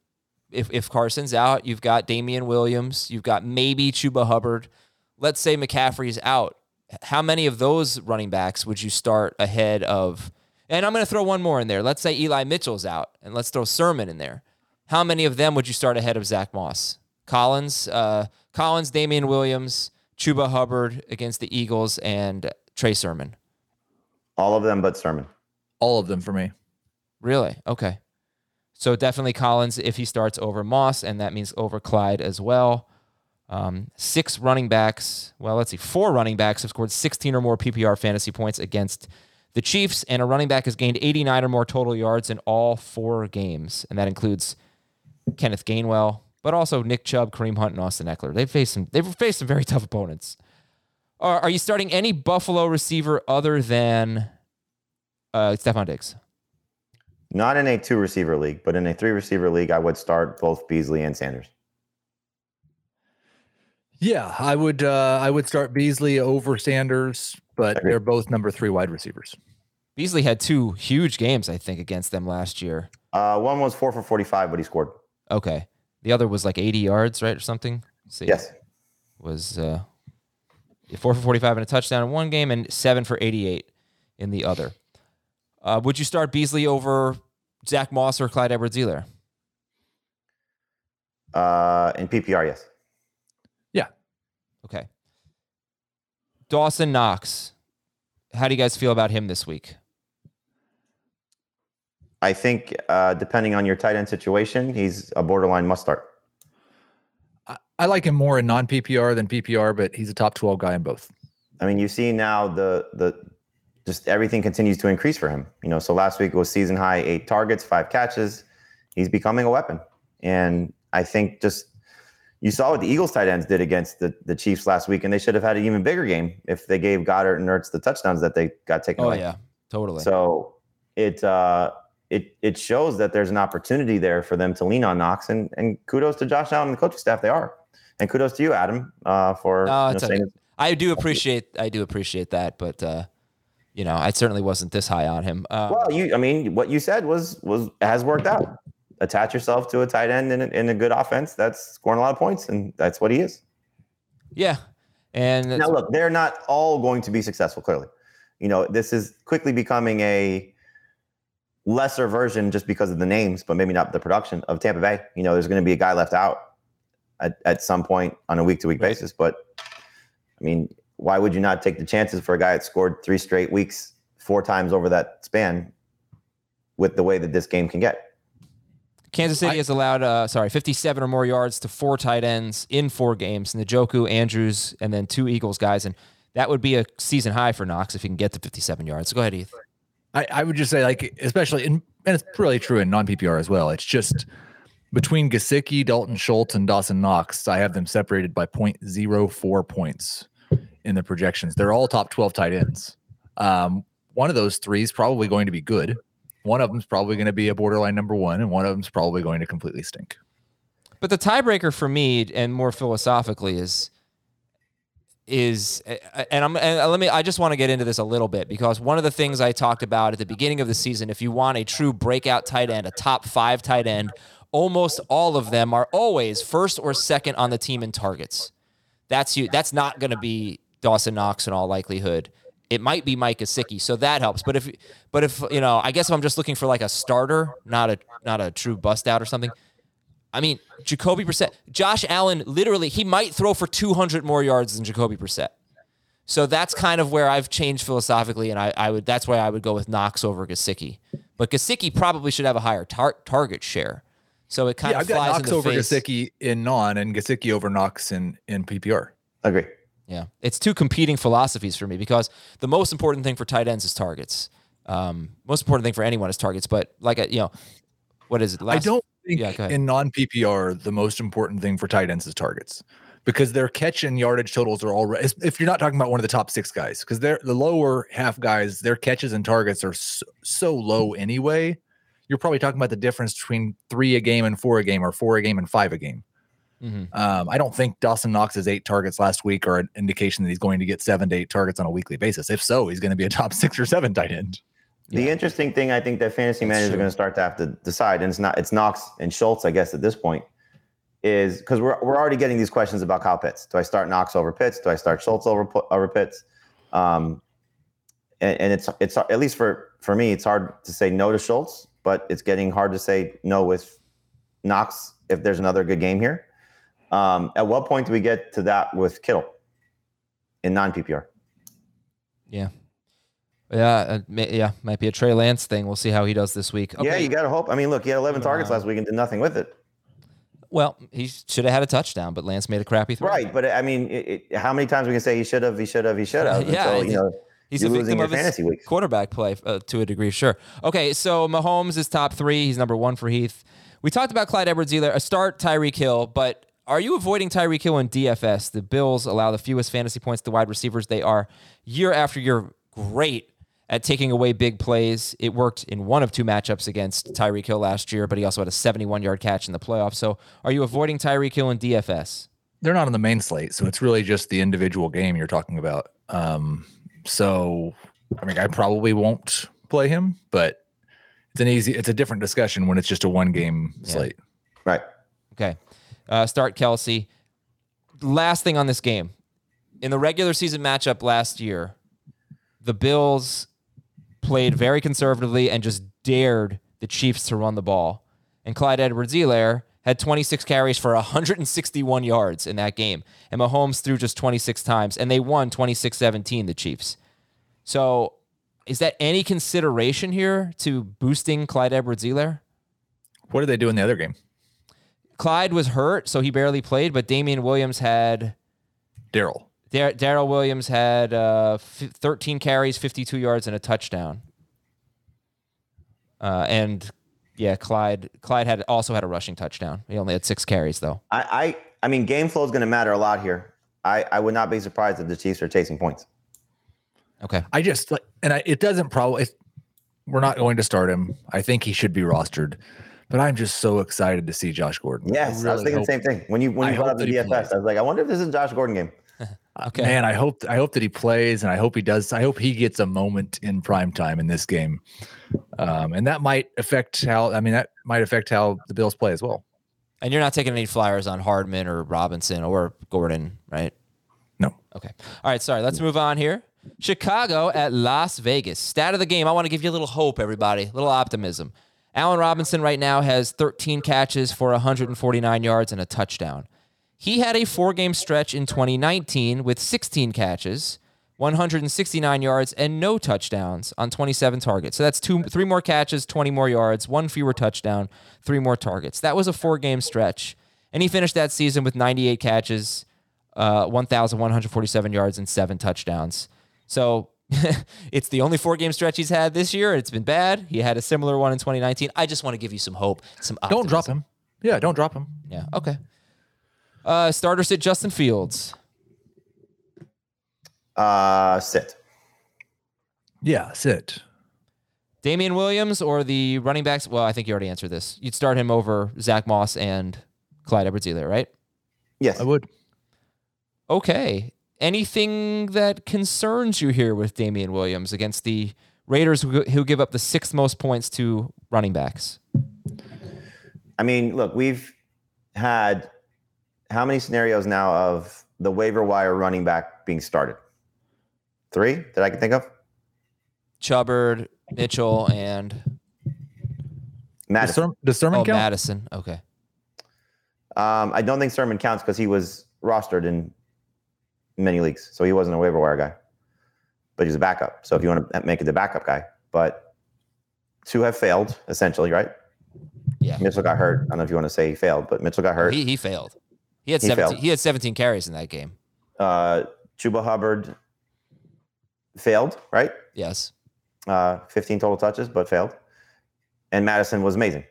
If if Carson's out, you've got Damien Williams. You've got maybe Chuba Hubbard. Let's say McCaffrey's out. How many of those running backs would you start ahead of? And I'm going to throw one more in there. Let's say Eli Mitchell's out, and let's throw Sermon in there. How many of them would you start ahead of Zach Moss? Collins, uh, Collins, Damien Williams, Chuba Hubbard against the Eagles, and Trey Sermon. All of them but Sermon. All of them for me. Really? Okay. So definitely Collins if he starts over Moss, and that means over Clyde as well. Um, six running backs. Well, let's see. Four running backs have scored 16 or more PPR fantasy points against the Chiefs, and a running back has gained 89 or more total yards in all four games, and that includes Kenneth Gainwell, but also Nick Chubb, Kareem Hunt, and Austin Ekeler. They've faced some. They've faced some very tough opponents. Are, are you starting any Buffalo receiver other than uh, Stefon Diggs? Not in a two receiver league, but in a three receiver league, I would start both Beasley and Sanders. Yeah, I would uh I would start Beasley over Sanders, but they're both number three wide receivers. Beasley had two huge games, I think, against them last year. Uh, one was four for 45, but he scored. Okay. The other was like 80 yards, right? Or something? Let's see. Yes. Was uh, four for 45 and a touchdown in one game and seven for 88 in the other. Uh, would you start Beasley over Zach Moss or Clyde Edwards Helaire? Uh, in PPR, yes. Yeah. Okay. Dawson Knox. How do you guys feel about him this week? I think uh, depending on your tight end situation, he's a borderline must start. I, I like him more in non PPR than PPR, but he's a top 12 guy in both. I mean, you see now the the just everything continues to increase for him. You know, so last week was season high eight targets, five catches. He's becoming a weapon, and I think just you saw what the Eagles tight ends did against the, the Chiefs last week, and they should have had an even bigger game if they gave Goedert and Ertz the touchdowns that they got taken away. Oh away. yeah, totally. So it uh, it it shows that there's an opportunity there for them to lean on Knox, and and kudos to Josh Allen and the coaching staff. They are, and kudos to you, Adam, uh, for you know, saying okay. I do appreciate I do appreciate that, but uh, you know, I certainly wasn't this high on him. Uh, Well, you, I mean, what you said was was has worked out. Attach yourself to a tight end in a, in a good offense that's scoring a lot of points, and that's what he is. yeah, and Now, look, they're not all going to be successful. Clearly, you know, this is quickly becoming a lesser version just because of the names, but maybe not the production of Tampa Bay. You know, there's going to be a guy left out at, at some point on a week to week basis. But I mean, why would you not take the chances for a guy that scored three straight weeks, four times over that span, with the way that this game can get? Kansas City I- has allowed, uh, sorry, 57 or more yards to four tight ends in four games. Njoku, Andrews, and then two Eagles guys. And that would be a season high for Knox if he can get to 57 yards. So go ahead, Heath. I, I would just say, like, especially in, and it's really true in non PPR as well. It's just between Gesicki, Dalton Schultz, and Dawson Knox, I have them separated by 0.04 points in the projections. They're all top 12 tight ends. Um, one of those three is probably going to be good. One of them's probably going to be a borderline number one, and one of them's probably going to completely stink. But the tiebreaker for me, and more philosophically, is is and I'm and let me I just want to get into this a little bit because one of the things I talked about at the beginning of the season, if you want a true breakout tight end, a top five tight end, almost all of them are always first or second on the team in targets. That's you. That's not going to be Dawson Knox in all likelihood. It might be Mike Gesicki, so that helps. But if, but if you know, I guess if I'm just looking for like a starter, not a not a true bust out or something. I mean, Jacoby Brissett, Josh Allen, literally, he might throw for 200 more yards than Jacoby Brissett. So that's kind of where I've changed philosophically, and I, I would that's why I would go with Knox over Gesicki. But Gesicki probably should have a higher tar- target share. So it kind Yeah, of I've got flies Knox in the over face. Gesicki in non, and Gesicki over Knox in in PPR. Agree. Yeah, it's two competing philosophies for me because the most important thing for tight ends is targets. Um, most important thing for anyone is targets. But like a, you know, what is it? I don't think Yeah, in non PPR the most important thing for tight ends is targets because their catch and yardage totals are already. If you're not talking about one of the top six guys, because they're the lower half guys, their catches and targets are so, so low anyway. You're probably talking about the difference between three a game and four a game, or four a game and five a game. Mhm. Um, I don't think Dawson Knox's eight targets last week are an indication that he's going to get seven to eight targets on a weekly basis. If so, he's going to be a top six or seven tight end. The interesting thing I think that fantasy That's managers true. are going to start to have to decide, and it's not it's Knox and Schultz, I guess, at this point, is because we're we're already getting these questions about Kyle Pitts. Do I start Knox over Pitts? Do I start Schultz over Pu- over Pitts? Um, and, and it's it's at least for for me, it's hard to say no to Schultz, but it's getting hard to say no with Knox if there's another good game here. Um, at what point do we get to that with Kittle in non PPR? Yeah. Yeah, uh, may, yeah, might be a Trey Lance thing. We'll see how he does this week. Yeah, you got to hope. I mean, look, he had 11 targets Uh, last week and did nothing with it. Well, he should have had a touchdown, but Lance made a crappy throw. Right, but I mean, it, it, how many times we can say he should have, he should have, he should have? Yeah, until, you know, He's you're a victim of his fantasy weeks. quarterback play uh, to a degree, sure. Okay, so Mahomes is top three. He's number one for Heath. We talked about Clyde edwards either A start Tyreek Hill, but are you avoiding Tyreek Hill in DFS? The Bills allow the fewest fantasy points to wide receivers. They are year after year great at taking away big plays. It worked in one of two matchups against Tyreek Hill last year, but he also had a 71 yard catch in the playoffs. So are you avoiding Tyreek Hill in DFS? they're not on the main slate, so it's really just the individual game you're talking about. Um, so I mean, I probably won't play him, but it's an easy, it's a different discussion when it's just a one game slate. Right. Okay. Uh, start Kelce. Last thing on this game. In the regular season matchup last year, the Bills played very conservatively and just dared the Chiefs to run the ball. And Clyde Edwards Helaire had 26 carries for 161 yards in that game. And Mahomes threw just 26 times, and they won 26 17, the Chiefs. So is that any consideration here to boosting Clyde Edwards Helaire? What did they do in the other game? Clyde was hurt, so he barely played, but Damien Williams had. Darrel. Darrel Williams had uh, f- 13 carries, 52 yards, and a touchdown. Uh, and yeah, Clyde Clyde had also had a rushing touchdown. He only had six carries though. I, I, I mean, game flow is going to matter a lot here. I, I would not be surprised if the Chiefs are chasing points. Okay. I just like, and I, it doesn't probably. We're not going to start him. I think he should be rostered, but I'm just so excited to see Josh Gordon. Yes, I, really was thinking hope- the same thing when you when I you brought up the that DFS. plays. I was like, I wonder if this is a Josh Gordon game. Okay. Man, I hope I hope that he plays, and I hope he does. I hope he gets a moment in prime time in this game, um, and that might affect how. I mean, that might affect how the Bills play as well. And you're not taking any flyers on Hardman or Robinson or Gordon, right? No. Okay. All right. Sorry. Let's move on here. Chicago at Las Vegas. Stat of the game. I want to give you a little hope, everybody, a little optimism. Allen Robinson right now has 13 catches for 149 yards and a touchdown. He had a four game stretch in 2019 with 16 catches, 169 yards, and no touchdowns on 27 targets. So that's two, three more catches, 20 more yards, one fewer touchdown, three more targets. That was a four game stretch. And he finished that season with 98 catches, uh, 1,147 yards, and seven touchdowns. So it's the only four game stretch he's had this year. It's been bad. He had a similar one in 2019. I just want to give you some hope, some optimism. Don't drop him. Yeah, don't drop him. Yeah. Okay. Uh, starter sit Justin Fields. Uh, sit. Yeah, sit. Damien Williams or the running backs? Well, I think you already answered this. You'd start him over Zach Moss and Clyde edwards Helaire, right? Yes. I would. Okay. Anything that concerns you here with Damien Williams against the Raiders who, who give up the sixth most points to running backs? I mean, look, we've had how many scenarios now of the waiver wire running back being started? Three that I can think of. Chubbard, Mitchell, and Does, Mattison. Does Sermon oh, count? Mattison. Okay. Um, I don't think Sermon counts because he was rostered in many leagues, so he wasn't a waiver wire guy, but he's a backup. So if you want to make it the backup guy, but two have failed essentially, right? Yeah. Mitchell got hurt. I don't know if you want to say he failed, but Mitchell got hurt. He, he failed. He had He 17. failed. He had 17 carries in that game. Uh, Chuba Hubbard failed, right? Yes. Uh, 15 total touches, but failed. And Mattison was amazing.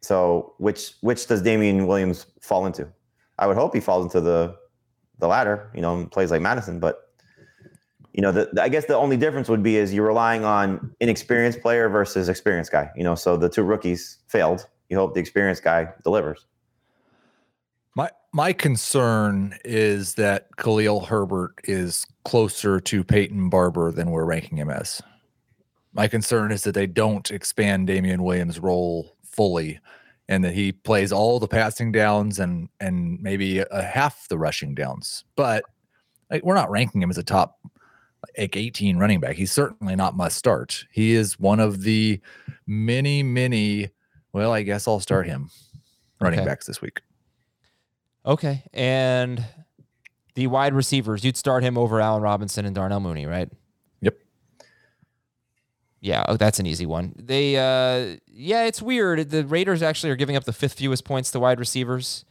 So which which does Damien Williams fall into? I would hope he falls into the the latter, you know, plays like Mattison. But you know, the, the- I guess the only difference would be is you're relying on inexperienced player versus experienced guy. You know, so the two rookies failed. You hope the experienced guy delivers. My my concern is that Khalil Herbert is closer to Peyton Barber than we're ranking him as. My concern is that they don't expand Damien Williams' role fully, and that he plays all the passing downs and and maybe a half the rushing downs. But like, we're not ranking him as a top like 18 running back. He's certainly not must start. He is one of the many many. Well, I guess I'll start him running Okay. backs this week. Okay. And the wide receivers, you'd start him over Allen Robinson and Darnell Mooney, right? Yep. Yeah, oh, that's an easy one. They, uh, yeah, it's weird. The Raiders actually are giving up the fifth fewest points to wide receivers.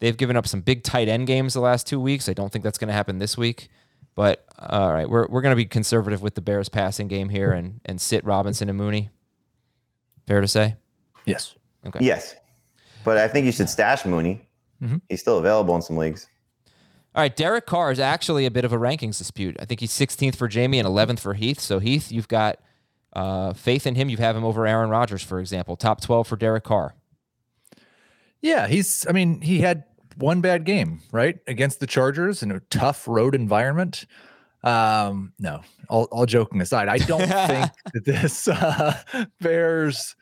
They've given up some big tight end games the last two weeks. I don't think that's going to happen this week. But all right, we're we're going to be conservative with the Bears passing game here and and sit Robinson and Mooney. Fair to say. Yes. Okay. Yes. But I think you should stash Mooney. Mhm. He's still available in some leagues. All right, Derek Carr is actually a bit of a rankings dispute. I think he's 16th for Jamie and 11th for Heath. So Heath, you've got uh, faith in him. You have him over Aaron Rodgers, for example. Top 12 for Derek Carr. Yeah, he's. I mean, he had one bad game right against the Chargers in a tough road environment. Um, no, all, all joking aside, I don't think that this uh, Bears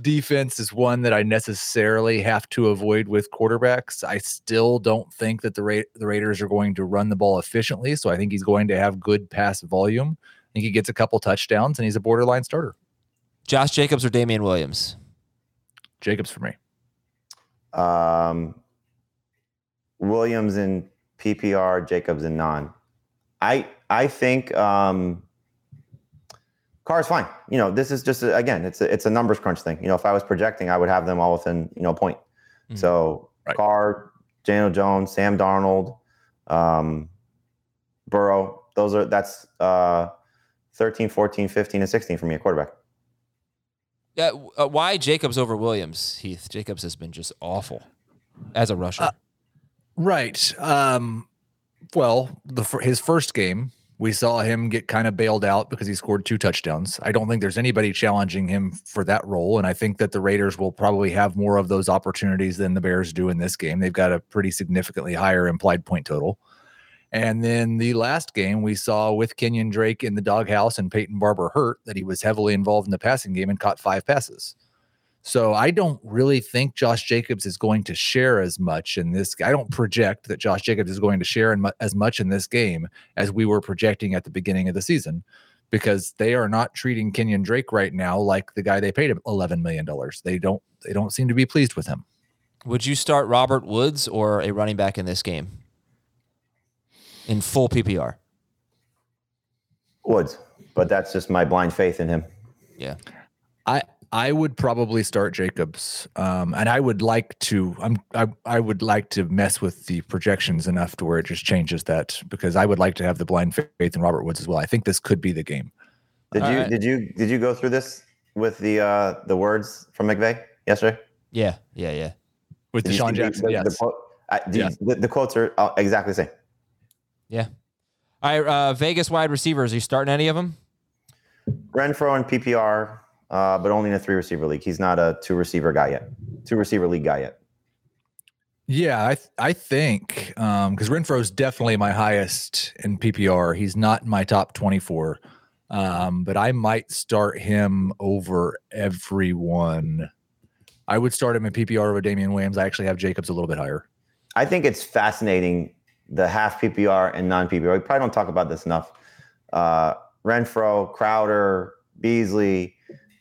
defense is one that I necessarily have to avoid with quarterbacks. I still don't think that the Ra- the Raiders are going to run the ball efficiently, so I think he's going to have good pass volume. I think he gets a couple touchdowns, and he's a borderline starter. Josh Jacobs or Damien Williams? Jacobs for me. Um, Williams in PPR, Jacobs in non. I I think um, Carr's fine. You know, this is just a, again, it's a, it's a numbers crunch thing. You know, if I was projecting, I would have them all within you know a point. Mhm. So Right. Carr, Daniel Jones, Sam Darnold, um, Burrow. Those are that's uh, 13, 14, 15, and 16 for me at quarterback. Yeah, uh, why Jacobs over Williams? Heath Jacobs has been just awful as a rusher. Uh, Right. Um, well, the his first game, we saw him get kind of bailed out because he scored two touchdowns. I don't think there's anybody challenging him for that role, and I think that the Raiders will probably have more of those opportunities than the Bears do in this game. They've got a pretty significantly higher implied point total. And then the last game we saw with Kenyon Drake in the doghouse and Peyton Barber hurt that he was heavily involved in the passing game and caught five passes. So I don't really think Josh Jacobs is going to share as much in this. I don't project that Josh Jacobs is going to share in as much in this game as we were projecting at the beginning of the season, because they are not treating Kenyon Drake right now like the guy they paid him eleven million dollars. They don't. They don't seem to be pleased with him. Would you start Robert Woods or a running back in this game? In full PPR. Woods, but that's just my blind faith in him. Yeah. I I would probably start Jacobs, um, and I would like to. I'm I I would like to mess with the projections enough to where it just changes that because I would like to have the blind faith in Robert Woods as well. I think this could be the game. Did All you right. did you did you go through this with the uh the words from McVay yesterday? Yeah. Yeah. Yeah. With Did DeSean the- Jackson, the, yes. The, quote, I, the, Yes. the, the quotes are uh, exactly the same. Yeah. All right. Uh, Vegas wide receivers. Are you starting any of them? Renfrow and PPR, uh, but only in a three receiver league. He's not a two receiver guy yet. Two receiver league guy yet. Yeah, I th- I think um because Renfrow's definitely my highest in PPR. He's not in my top 24. Um, but I might start him over everyone. I would start him in PPR over Damien Williams. I actually have Jacobs a little bit higher. I think it's fascinating the half PPR and non PPR. We probably don't talk about this enough. Uh, Renfrow, Crowder, Beasley,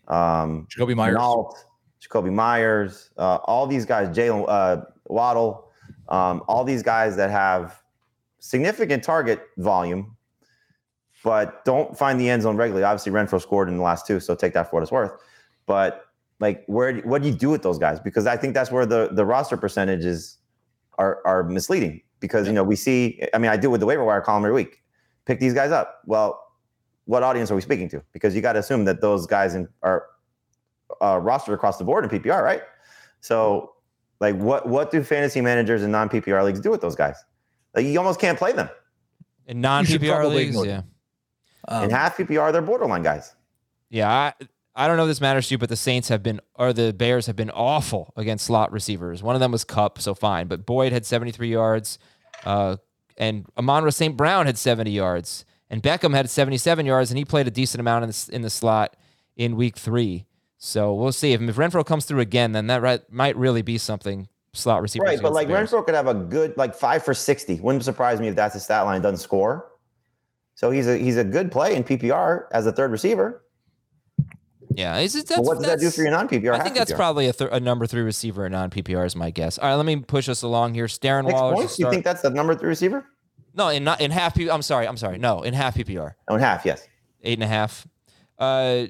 um, Jakobi Meyers. Nault, Jakobi Meyers, uh, all these guys, Jaylen uh, Waddle, um, all these guys that have significant target volume, but don't find the end zone regularly. Obviously, Renfrow scored in the last two, so take that for what it's worth. But like, where what do you do with those guys? Because I think that's where the the roster percentages are are misleading. Because you know we see, I mean, I do with the waiver wire column every week. Pick these guys up. Well, what audience are we speaking to? Because you got to assume that those guys in, are uh, rostered across the board in PPR, right? So, like, what what do fantasy managers in non PPR leagues do with those guys? Like, you almost can't play them. In non PPR probably leagues. Yeah. them. Um, in half PPR, they're borderline guys. Yeah, I I don't know if this matters to you, but the Saints have been or the Bears have been awful against slot receivers. One of them was Kupp, so fine. But Boyd had 73 yards, uh, and Amon-Ra St. Brown had 70 yards, and Beckham had 77 yards, and he played a decent amount in the, in the slot in Week Three. So we'll see if, if Renfrow comes through again, then that right, might really be something slot receiver. Right, but like Renfrow could have a good like five for sixty. Wouldn't surprise me if that's his stat line doesn't score. So he's a he's a good play in PPR as a third receiver. yeah, is it, that's, what does that do for your non PPR? I think that's probably a, th- a number three receiver in non PPR is my guess. All right, let me push us along here. Darren Six Waller. should points. You think that's the number three receiver? No, in not in half. P- I'm sorry. I'm sorry. No, in half PPR, Oh, in half, yes. eight and a half. Uh,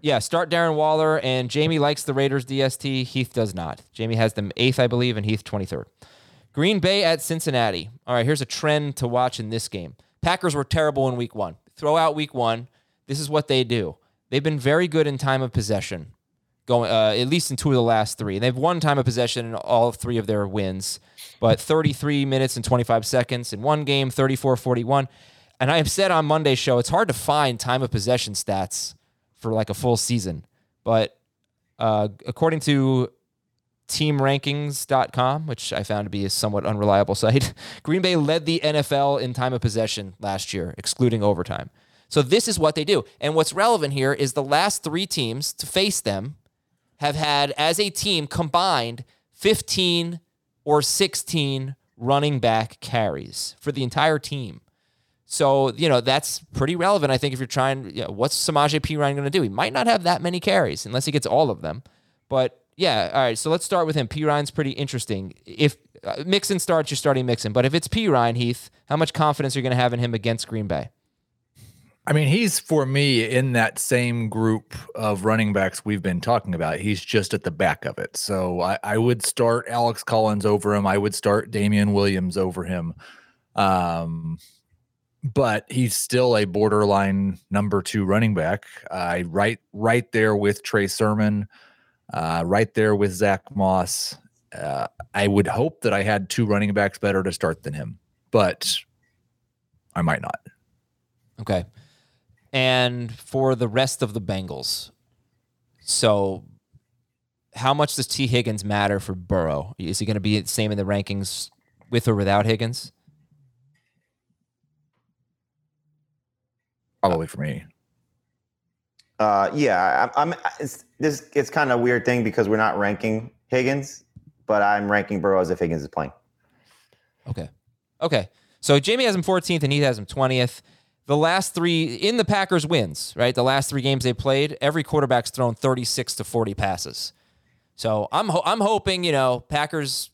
yeah. Start Darren Waller and Jamie likes the Raiders DST. Heath does not. Jamie has them eighth, I believe, and Heath twenty third. Green Bay at Cincinnati. All right, here's a trend to watch in this game. Packers were terrible in Week One. Throw out Week One. This is what they do. They've been very good in time of possession going uh, at least in two of the last three. And they've won time of possession in all three of their wins, but 33 minutes and 25 seconds in one game, 34 41. And I have said on Monday's show, it's hard to find time of possession stats for like a full season. But uh, according to teamrankings.com, which I found to be a somewhat unreliable site, Green Bay led the NFL in time of possession last year, excluding overtime. So this is what they do. And what's relevant here is the last three teams to face them have had, as a team combined, 15 or 16 running back carries for the entire team. So, you know, that's pretty relevant, I think, if you're trying, you know, what's Samaje Perine going to do? He might not have that many carries unless he gets all of them. But Yeah. All right. So let's start with him. Perine's pretty interesting. If uh, Mixon starts, you're starting Mixon. But if it's Perine Heath, how much confidence are you going to have in him against Green Bay? I mean, he's for me in that same group of running backs we've been talking about. He's just at the back of it. So I, I would start Alex Collins over him. I would start Damien Williams over him. Um, but he's still a borderline number two running back. I uh, right right there with Trey Sermon, uh, right there with Zach Moss. Uh, I would hope that I had two running backs better to start than him, but I might not. Okay and for the rest of the Bengals. So, how much does Tee Higgins matter for Burrow? Is he going to be the same in the rankings with or without Higgins? Probably for me. Uh, yeah, I'm. I'm it's, this it's kind of a weird thing because we're not ranking Higgins, but I'm ranking Burrow as if Higgins is playing. Okay, okay. So Jamie has him 14th and he has him 20th the last three in the Packers wins, right? The last three games they played, every quarterback's thrown 36 to 40 passes. So I'm ho- I'm hoping you know Packers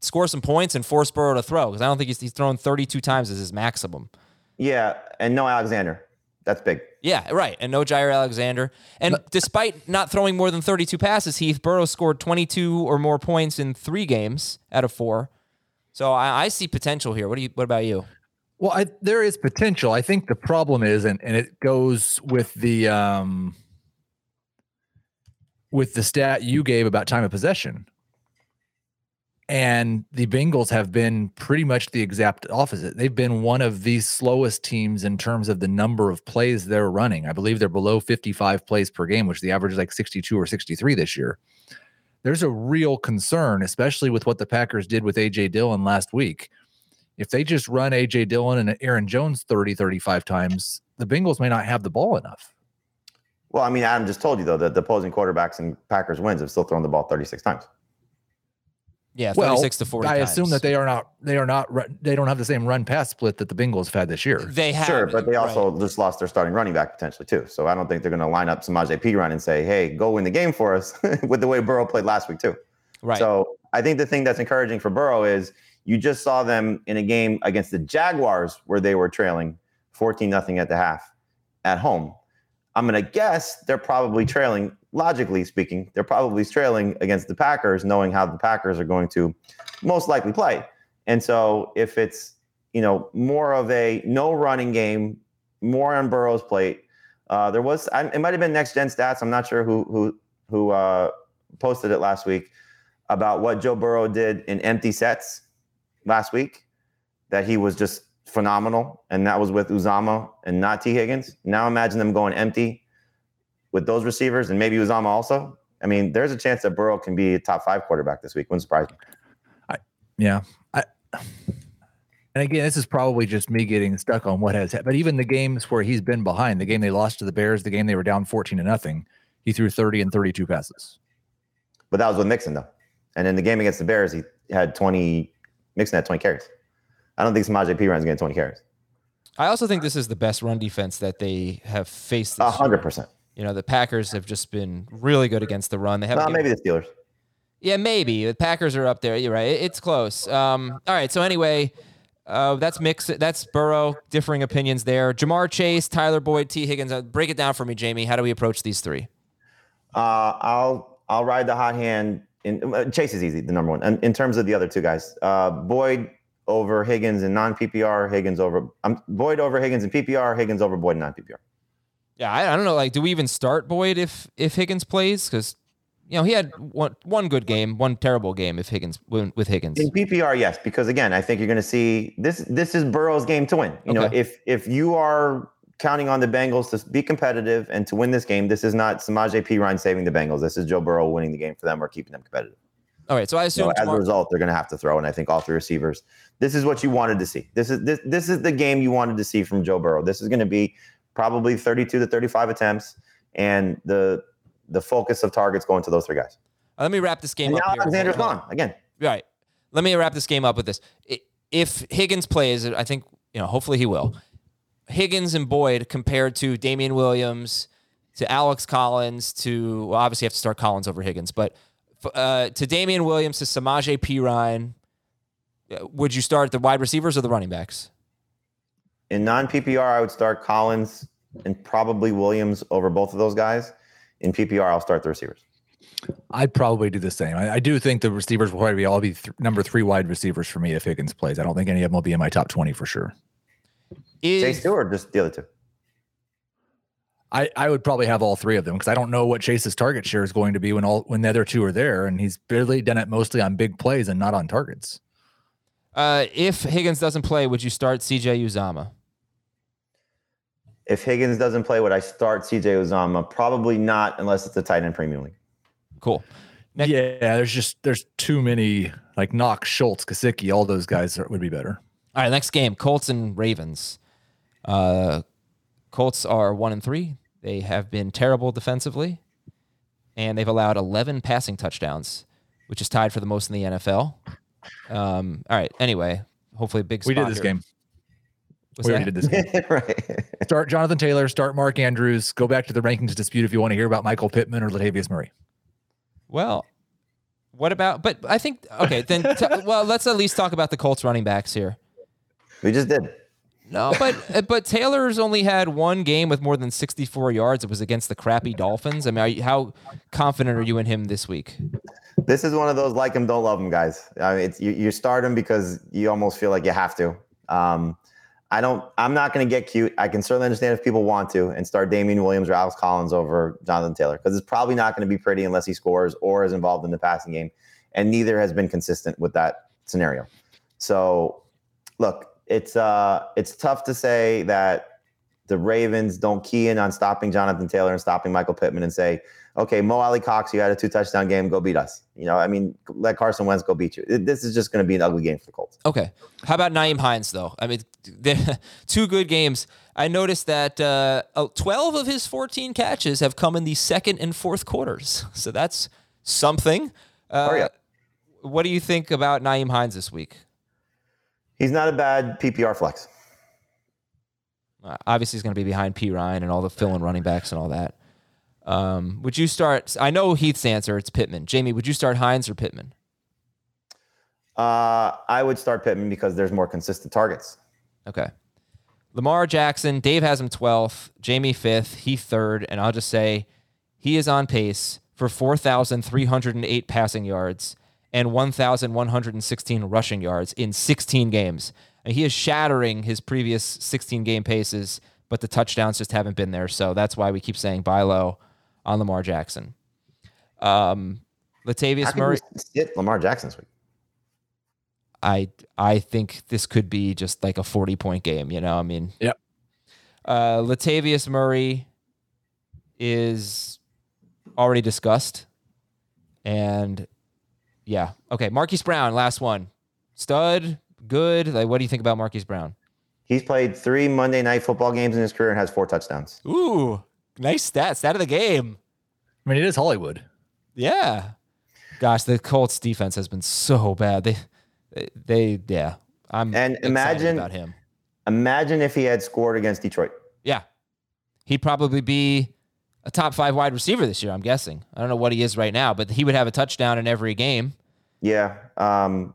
score some points and force Burrow to throw because I don't think he's, he's thrown 32 times as his maximum. Yeah, and no Alexander. That's big. Yeah, right. And no Jaire Alexander. And but, despite not throwing more than 32 passes, Heath Burrow scored 22 or more points in three games out of four. So I, I see potential here. What do you? What about you? Well, I, there is potential. I think the problem is, and, and it goes with the um, with the stat you gave about time of possession. And the Bengals have been pretty much the exact opposite. They've been one of the slowest teams in terms of the number of plays they're running. I believe they're below 55 plays per game, which the average is like 62 or 63 this year. There's a real concern, especially with what the Packers did with AJ Dillon last week if they just run AJ Dillon and Aaron Jones 30, 35 times, the Bengals may not have the ball enough. Well, I mean, Adam just told you though that the opposing quarterbacks and Packers wins have still thrown the ball 36 times. Yeah, 36 well, to 40. I times. assume that they are not they are not they don't have the same run pass split that the Bengals have had this year. They have Sure, but they also right. just lost their starting running back potentially too. So I don't think they're going to line up Samaje Perine and say, "Hey, go win the game for us" with the way Burrow played last week too. Right. So I think the thing that's encouraging for Burrow is you just saw them in a game against the Jaguars where they were trailing 14 nothing at the half at home. I'm going to guess they're probably trailing, logically speaking, they're probably trailing against the Packers, knowing how the Packers are going to most likely play. And so if it's, you know, more of a no running game, more on Burrow's plate, uh, there was, I, it might have been next gen stats. I'm not sure who, who, who uh, posted it last week about what Joe Burrow did in empty sets last week that he was just phenomenal, and that was with Uzomah and not Tee Higgins. Now imagine them going empty with those receivers and maybe Uzomah also. I mean, there's a chance that Burrow can be a top five quarterback this week. Wouldn't surprise me. I, yeah. I, and again, this is probably just me getting stuck on what has happened. But even the games where he's been behind, the game they lost to the Bears, the game they were down 14 to nothing, he threw 30 and 32 passes. But that was with Mixon, though. And in the game against the Bears, he had 20, Mixon had 20 carries. I don't think Samaje Perine is getting 20 carries. I also think this is the best run defense that they have faced. A hundred percent. You know, the Packers have just been really good against the run. They have no, maybe the Steelers. Yeah, maybe the Packers are up there. You're right. It's close. Um, all right. So anyway, uh, that's mix. That's Burrow. Differing opinions there. Ja'Marr Chase, Tyler Boyd, Tee Higgins. Uh, break it down for me, Jamie. How do we approach these three? Uh, I'll I'll ride the hot hand in, uh, Chase is easy, the number one. And in terms of the other two guys, uh, Boyd over Higgins and non PPR, Higgins over um, Boyd over Higgins and PPR, Higgins over Boyd and non PPR. Yeah, I, I, don't know. Like, do we even start Boyd if if Higgins plays? Because you know he had one one good game, one terrible game. If Higgins with Higgins in PPR, yes, because again, I think you're going to see this. This is Burrow's game to win. You okay. know, if if you are counting on the Bengals to be competitive and to win this game. This is not Samaje Perine saving the Bengals. This is Joe Burrow winning the game for them or keeping them competitive. All right, so I assume as a result they're going to have to throw, and I think all three receivers. This is what you wanted to see. This is this this is the game you wanted to see from Joe Burrow. This is going to be probably 32 to 35 attempts, and the the focus of targets going to those three guys. Let me wrap this game and up. Now Alexander's gone again. Right. Let me wrap this game up with this. If Higgins plays, I think you know. Hopefully he will. Higgins and Boyd compared to Damien Williams, to Alex Collins, to well, obviously you have to start Collins over Higgins, but Uh, to Damien Williams, to Samaje Perine, uh, would you start the wide receivers or the running backs? In non PPR, I would start Collins and probably Williams over both of those guys. In PPR, I'll start the receivers. I'd probably do the same. I, I do think the receivers will probably be all be th- number three wide receivers for me if Higgins plays. I don't think any of them will be in my top 20 for sure. Is, Chase two or just the other two? I, I would probably have all three of them because I don't know what Chase's target share is going to be when all when the other two are there, and he's barely done it mostly on big plays and not on targets. Uh, if Higgins doesn't play, would you start CJ Uzomah? If Higgins doesn't play, would I start CJ Uzomah? Probably not, unless it's a tight end premium league. Cool. Next- yeah, there's just there's too many like Knox, Schultz, Gesicki, all those guys are, would be better. All right, next game, Colts and Ravens. Uh, Colts are one and three. They have been terrible defensively, and they've allowed 11 passing touchdowns, which is tied for the most in the NFL. Um, all right. Anyway, hopefully a big. We did this here. game. What's we that? already did this game. right. Start Jonathan Taylor, start Mark Andrews, go back to the rankings dispute if you want to hear about Michael Pittman or Latavius Murray. Well, what about? But I think okay. Then t- well, let's at least talk about the Colts running backs here. We just did. No, but but Taylor's only had one game with more than 64 yards. It was against the crappy Dolphins. I mean, are you, how confident are you in him this week? This is one of those like him, don't love him guys. I mean, it's, you, you start him because you almost feel like you have to. Um, I don't. I'm not going to get cute. I can certainly understand if people want to and start Damien Williams or Alex Collins over Jonathan Taylor because it's probably not going to be pretty unless he scores or is involved in the passing game, and neither has been consistent with that scenario. So, look, it's uh, it's tough to say that the Ravens don't key in on stopping Jonathan Taylor and stopping Michael Pittman and say, okay, Mo Alie-Cox, you had a two touchdown game, go beat us. You know, I mean, let Carson Wentz go beat you. This is just going to be an ugly game for the Colts. Okay. How about Nyheim Hines though? I mean, they're- two good games. I noticed that uh, uh, 12 of his 14 catches have come in the second and fourth quarters. So that's something. Uh, Oh, yeah. What do you think about Nyheim Hines this week? He's not a bad PPR flex. Uh, obviously, he's going to be behind Perine and all the fill-in running backs and all that. Um, would you start? I know Heath's answer. It's Pittman. Jamie, would you start Hines or Pittman? Uh, I would start Pittman because there's more consistent targets. Okay. Lamar Jackson, Dave has him 12th, Jamie 5th, Heath 3rd, and I'll just say he is on pace for 4,308 passing yards and 1,116 rushing yards in 16 games. And he is shattering his previous 16 game paces, but the touchdowns just haven't been there. So that's why we keep saying buy low on Lamar Jackson. Um, How Latavius can Murray. you sit Lamar Jackson this week? I I think this could be just like a 40 point game, you know? I mean, Yep. Uh, Latavius Murray is already discussed. And yeah. Okay. Marquise Brown, last one. Stud, good. Like, what do you think about Marquise Brown? He's played three Monday night football games in his career and has four touchdowns. Ooh, nice stat. Stat of the game. I mean, it is Hollywood. Yeah. Gosh, the Colts defense has been so bad. They, they, they yeah. I'm And imagine- about him. Imagine if he had scored against Detroit. Yeah. He'd probably be a top five wide receiver this year, I'm guessing. I don't know what he is right now, but he would have a touchdown in every game. Yeah. Um,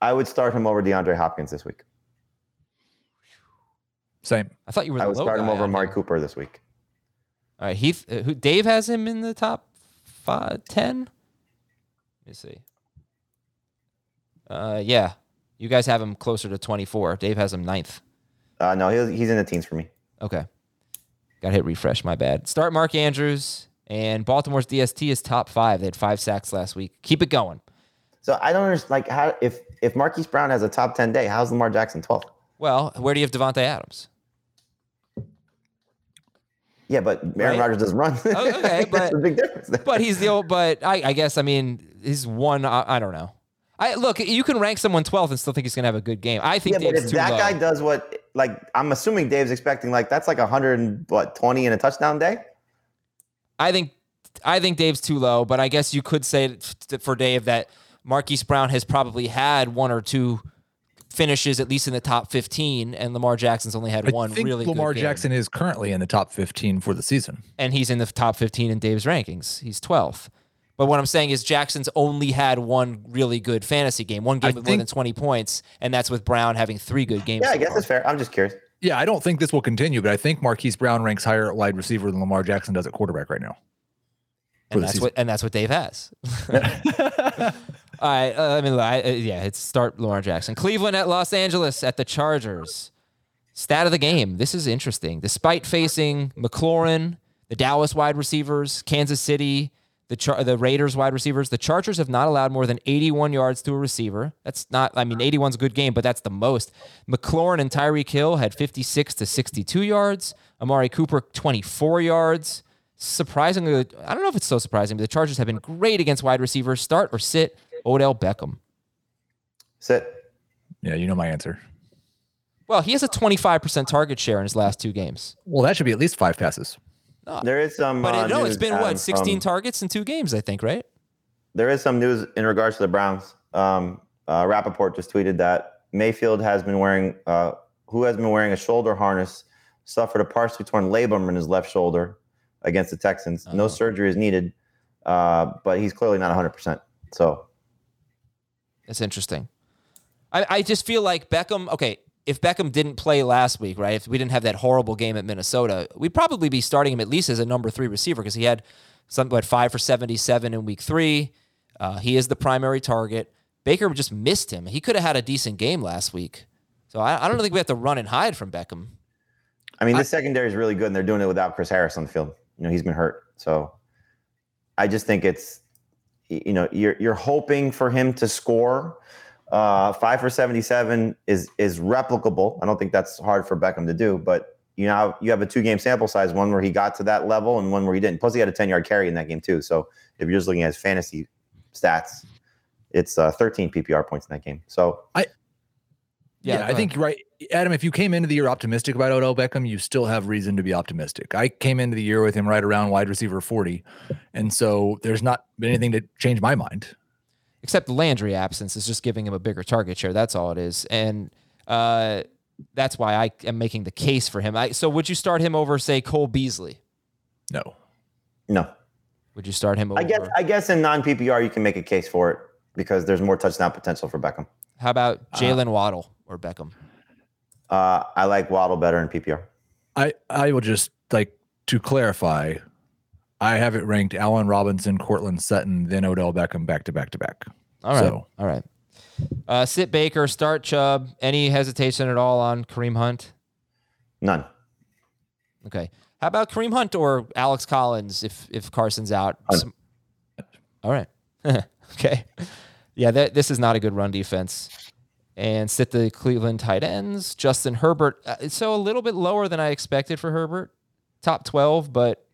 I would start him over DeAndre Hopkins this week. Same. I thought you were the I would low start him over on Amari him. Cooper this week. All right, Heath, uh, who, Dave has him in the top five, 10? Let me see. Uh, yeah, you guys have him closer to 24. Dave has him ninth. Uh, no, he's, he's in the teens for me. Okay. Got to hit refresh. My bad. Start Mark Andrews. And Baltimore's DST is top five. They had five sacks last week. Keep it going. So I don't understand. Like, how if if Marquise Brown has a top ten day, how's Lamar Jackson 12? Well, where do you have Davante Adams? Yeah, but Aaron Right. Rodgers doesn't run. Oh, okay, That's but- big difference. there. But he's the old. But I, I guess I mean he's one. I, I don't know. I look. You can rank someone 12th and still think he's gonna have a good game. I think yeah, but if that low. guy does what, like, I'm assuming Dave's expecting, like, that's like 100 and what 20 in a touchdown day. I think I think Dave's too low. But I guess you could say for Dave that Marquise Brown has probably had one or two finishes at least in the top 15, and Lamar Jackson's only had I one think really Lamar good game. Jackson is currently in the top 15 for the season. and he's in the top 15 in Dave's rankings. He's 12th. But what I'm saying is Jackson's only had one really good fantasy game, one game I with more than 20 points, and that's with Brown having three good games. Yeah, I guess far. that's fair. I'm just curious. Yeah, I don't think this will continue, but I think Marquise Brown ranks higher at wide receiver than Lamar Jackson does at quarterback right now. and that's season. what and that's what Dave has. All right, uh, I mean, I, uh, yeah, it's start Lamar Jackson. Cleveland at Los Angeles at the Chargers. Stat of the game. This is interesting. Despite facing McLaurin, the Dallas wide receivers, Kansas City, the Char- the Raiders wide receivers, the Chargers have not allowed more than 81 yards to a receiver. That's not. I mean, 81 is a good game, but that's the most. McLaurin and Tyreek Hill had 56 to 62 yards. Amari Cooper 24 yards. Surprisingly, I don't know if it's so surprising, but the Chargers have been great against wide receivers. Start or sit Odell Beckham. Sit. Yeah, you know my answer. Well, he has a 25% target share in his last two games. Well, that should be at least five passes. There is some. But uh, no, it's been what 16 from- targets in two games, I think, right? There is some news in regards to the Browns. Um, uh, Rapoport just tweeted that Mayfield has been wearing, uh, who has been wearing a shoulder harness, suffered a partially torn labrum in his left shoulder against the Texans. No Oh. surgery is needed, uh, but he's clearly not 100%. So That's interesting. I, I just feel like Beckham. Okay, if Beckham didn't play last week, right? If we didn't have that horrible game at Minnesota, we'd probably be starting him at least as a number three receiver because he had something like five for seventy-seven in week three. Uh, he is the primary target. Baker just missed him. He could have had a decent game last week. So I, I don't think we have to run and hide from Beckham. I mean, this secondary is really good, and they're doing it without Chris Harris on the field. You know, he's been hurt, so I just think it's you know you're you're hoping for him to score. Uh, five for seventy-seven is is replicable. I don't think that's hard for Beckham to do, but you know you have a two-game sample size, one where he got to that level and one where he didn't. Plus, he had a ten-yard carry in that game too. So if you're just looking at his fantasy stats, it's uh, 13 PPR points in that game. So I Yeah, go I think you're right. Adam, if you came into the year optimistic about Odell Beckham, you still have reason to be optimistic. I came into the year with him right around wide receiver 40. And so there's not been anything to change my mind. Except the Landry absence is just giving him a bigger target share. That's all it is, and uh, that's why I am making the case for him. I, so, would you start him over, say, Cole Beasley? No. no, Would you start him over? I guess I guess in non PPR you can make a case for it because there's more touchdown potential for Beckham. How about Jaylen Waddle or Beckham? Uh, I like Waddle better in PPR. I, I will just like to clarify, I have it ranked Allen Robinson, Courtland Sutton, then Odell Beckham back to back to back. All right, So- all right. Uh, sit Baker, start Chubb. Any hesitation at all on Kareem Hunt? None. Okay. How about Kareem Hunt or Alex Collins if if Carson's out? Some- all right. okay. Yeah, that, this is not a good run defense. And sit the Cleveland tight ends. Justin Herbert. Uh, so a little bit lower than I expected for Herbert. Top 12, but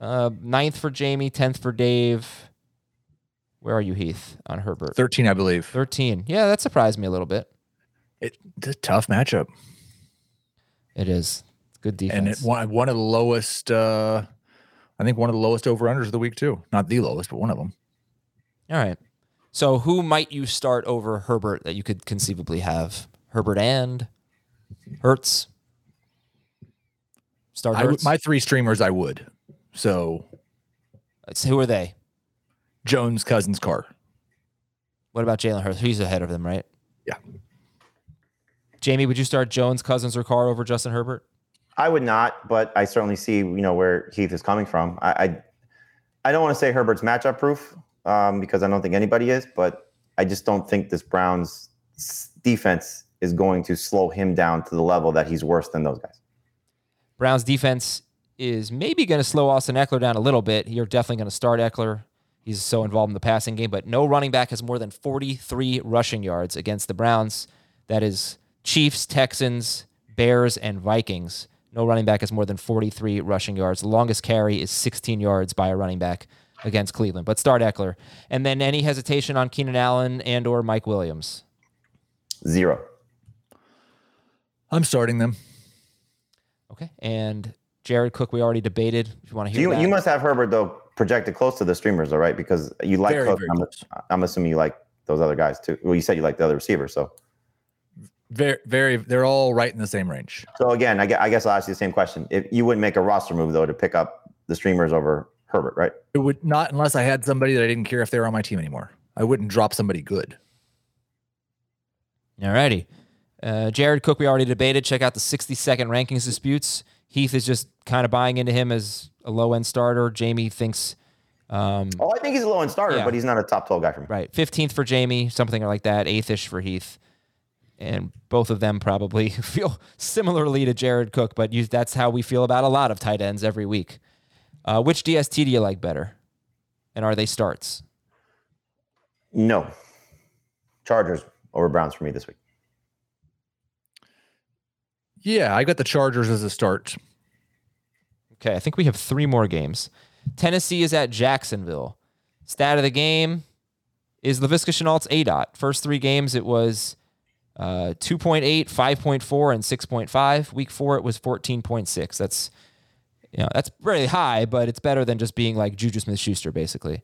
uh, ninth for Jamie, 10th for Dave. Where are you, Heath, on Herbert? 13, I believe. 13. Yeah, that surprised me a little bit. It, it's a tough matchup. It is. It's good defense. And it one, one of the lowest, uh, I think one of the lowest over unders of the week, too. Not the lowest, but one of them. All right. So who might you start over Herbert that you could conceivably have? Herbert and Hurts. Start would, my three streamers, I would. So It's- who are they? Jones, Cousins, Carr. What about Jalen Hurts? He's ahead of them, right? Yeah. Jamie, would you start Jones, Cousins, or Carr over Justin Herbert? I would not, but I certainly see you know where Heath is coming from. I I, I don't want to say Herbert's matchup proof um, because I don't think anybody is, but I just don't think this Browns defense is going to slow him down to the level that he's worse than those guys. Browns defense is maybe going to slow Austin Ekeler down a little bit. You're definitely going to start Ekeler. He's so involved in the passing game, but no running back has more than 43 rushing yards against the Browns. That is Chiefs, Texans, Bears, and Vikings. No running back has more than 43 rushing yards. The longest carry is 16 yards by a running back against Cleveland. But start Ekeler. And then any hesitation on Keenan Allen and or Mike Williams. Zero. I'm starting them. Okay. And Jared Cook, we already debated. If you want to hear you that. you must have Herbert though projected close to the streamers, all right? Because you like Very, Cook. very I'm, close. I'm assuming you like those other guys too. Well, you said you like the other receivers, so Very, very, they're all right in the same range. so again, I guess, I guess I'll ask you the same question. If you wouldn't make a roster move though to pick up the streamers over Herbert, right? It would not unless I had somebody that I didn't care if they were on my team anymore. I wouldn't drop somebody good. All righty. Uh, Jared Cook, we already debated. Check out the 60 second rankings disputes. Heath is just kind of buying into him as a low end starter. Jamie thinks, um, Oh, I think he's a low end starter, Yeah. but he's not a top 12 guy for me. right, 15th for Jamie, something like that, 8th ish for Heath. And both of them probably feel similarly to Jared Cook, but you, that's how we feel about a lot of tight ends every week. Uh, which DST do you like better? And are they starts? No. Chargers over Browns for me this week. Yeah, I got the Chargers as a start. Okay, I think we have three more games. Tennessee is at Jacksonville. Stat of the game is Laviska Shenault's A dot. First three games, it was uh, 2.8, 5.4, and 6.5. Week four, it was 14.6. That's you know that's really high, but it's better than just being like Juju Smith Schuster, basically.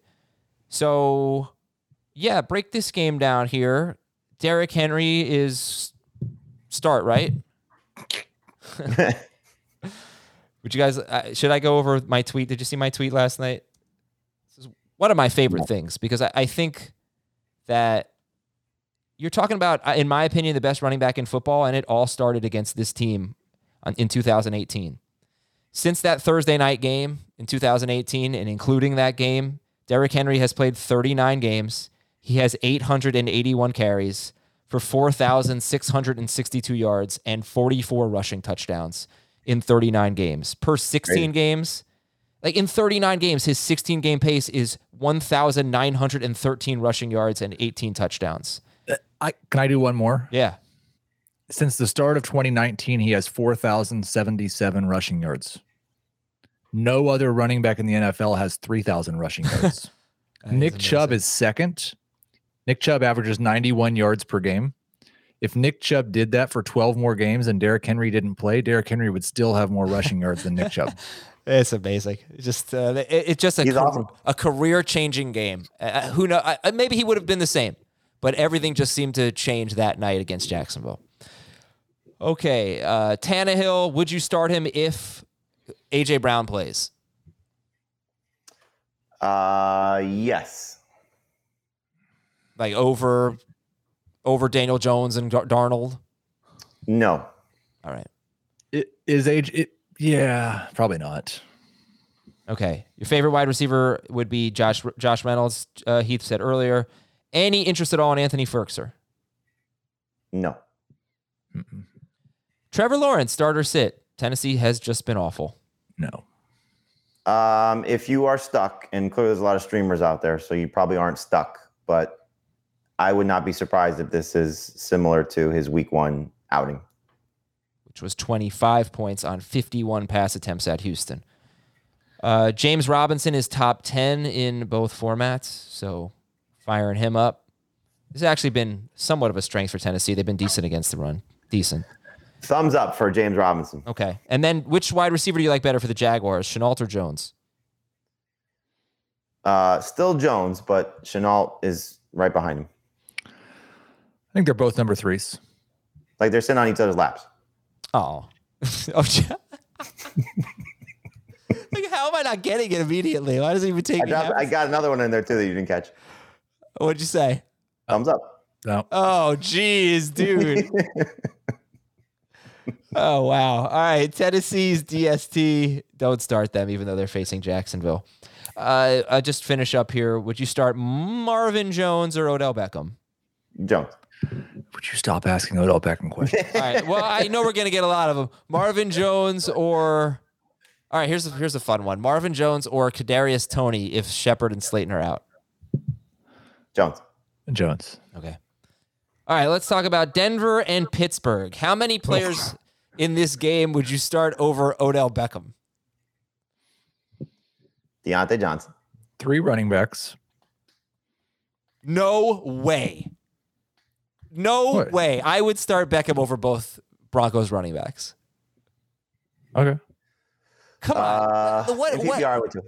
So, yeah, break this game down here. Derrick Henry is start right. Would you guys? Uh, should I go over my tweet? Did you see my tweet last night? This is one of my favorite things because I, I think that you're talking about, uh, in my opinion, the best running back in football, and it all started against this team in 2018. Since that Thursday night game in 2018, and including that game, Derrick Henry has played 39 games. He has 881 carries for 4,662 yards and 44 rushing touchdowns in 39 games. Per 16 Great. games, like in 39 games, his 16 game pace is 1,913 rushing yards and 18 touchdowns. Uh, I can I do one more? Yeah. Since the start of 2019, he has 4,077 rushing yards. No other running back in the NFL has 3,000 rushing yards. Nick Chubb is second. Nick Chubb averages 91 yards per game. If Nick Chubb did that for 12 more games and Derrick Henry didn't play, Derrick Henry would still have more rushing yards than Nick Chubb. It's amazing. It's just uh, it, it's just a He's car- awesome. a career changing game. Uh, who know? Uh, maybe he would have been the same, but everything just seemed to change that night against Jacksonville. Okay, uh, Tannehill. Would you start him if AJ Brown plays? Uh, yes. Like over over Daniel Jones and Dar- Darnold. No. All right. It, is age? It, yeah, probably not. Okay. Your favorite wide receiver would be Josh Josh Reynolds. Uh, Heath said earlier. Any interest at all in Anthony Firkser? No. Trevor Lawrence, starter sit. Tennessee has just been awful. No. Um, if you are stuck, and clearly there's a lot of streamers out there, so you probably aren't stuck, but I would not be surprised if this is similar to his week one outing. which was 25 points on 51 pass attempts at Houston. Uh, James Robinson is top 10 in both formats, so firing him up. This has actually been somewhat of a strength for Tennessee. They've been decent against the run. Decent. Thumbs up for James Robinson. Okay. And then which wide receiver do you like better for the Jaguars, Shenault or Jones? Uh, still Jones, but Shenault is right behind him. I think they're both number threes. Like they're sitting on each other's laps. Oh. oh Ja- like, how am I not getting it immediately? Why does it even take I me got, I got another one in there too that you didn't catch. What'd you say? Thumbs up. No. Oh, geez, dude. oh, wow. All right. Tennessee's DST. Don't start them, even though they're facing Jacksonville. Uh, I'll just finish up here. Would you start Marvin Jones or Odell Beckham? Jones. Would you stop asking Odell Beckham questions? All right. Well, I know we're going to get a lot of them. Marvin Jones or. All right. Here's a, here's a fun one. Marvin Jones or Kadarius Toney if Shepard and Slayton are out. Jones. Jones. Okay. All right, let's talk about Denver and Pittsburgh. How many players in this game would you start over Odell Beckham? Diontae Johnson. Three running backs. No way. No What? way. I would start Beckham over both Broncos running backs. Okay. Come on. Uh, what- in what- PPR, I would too.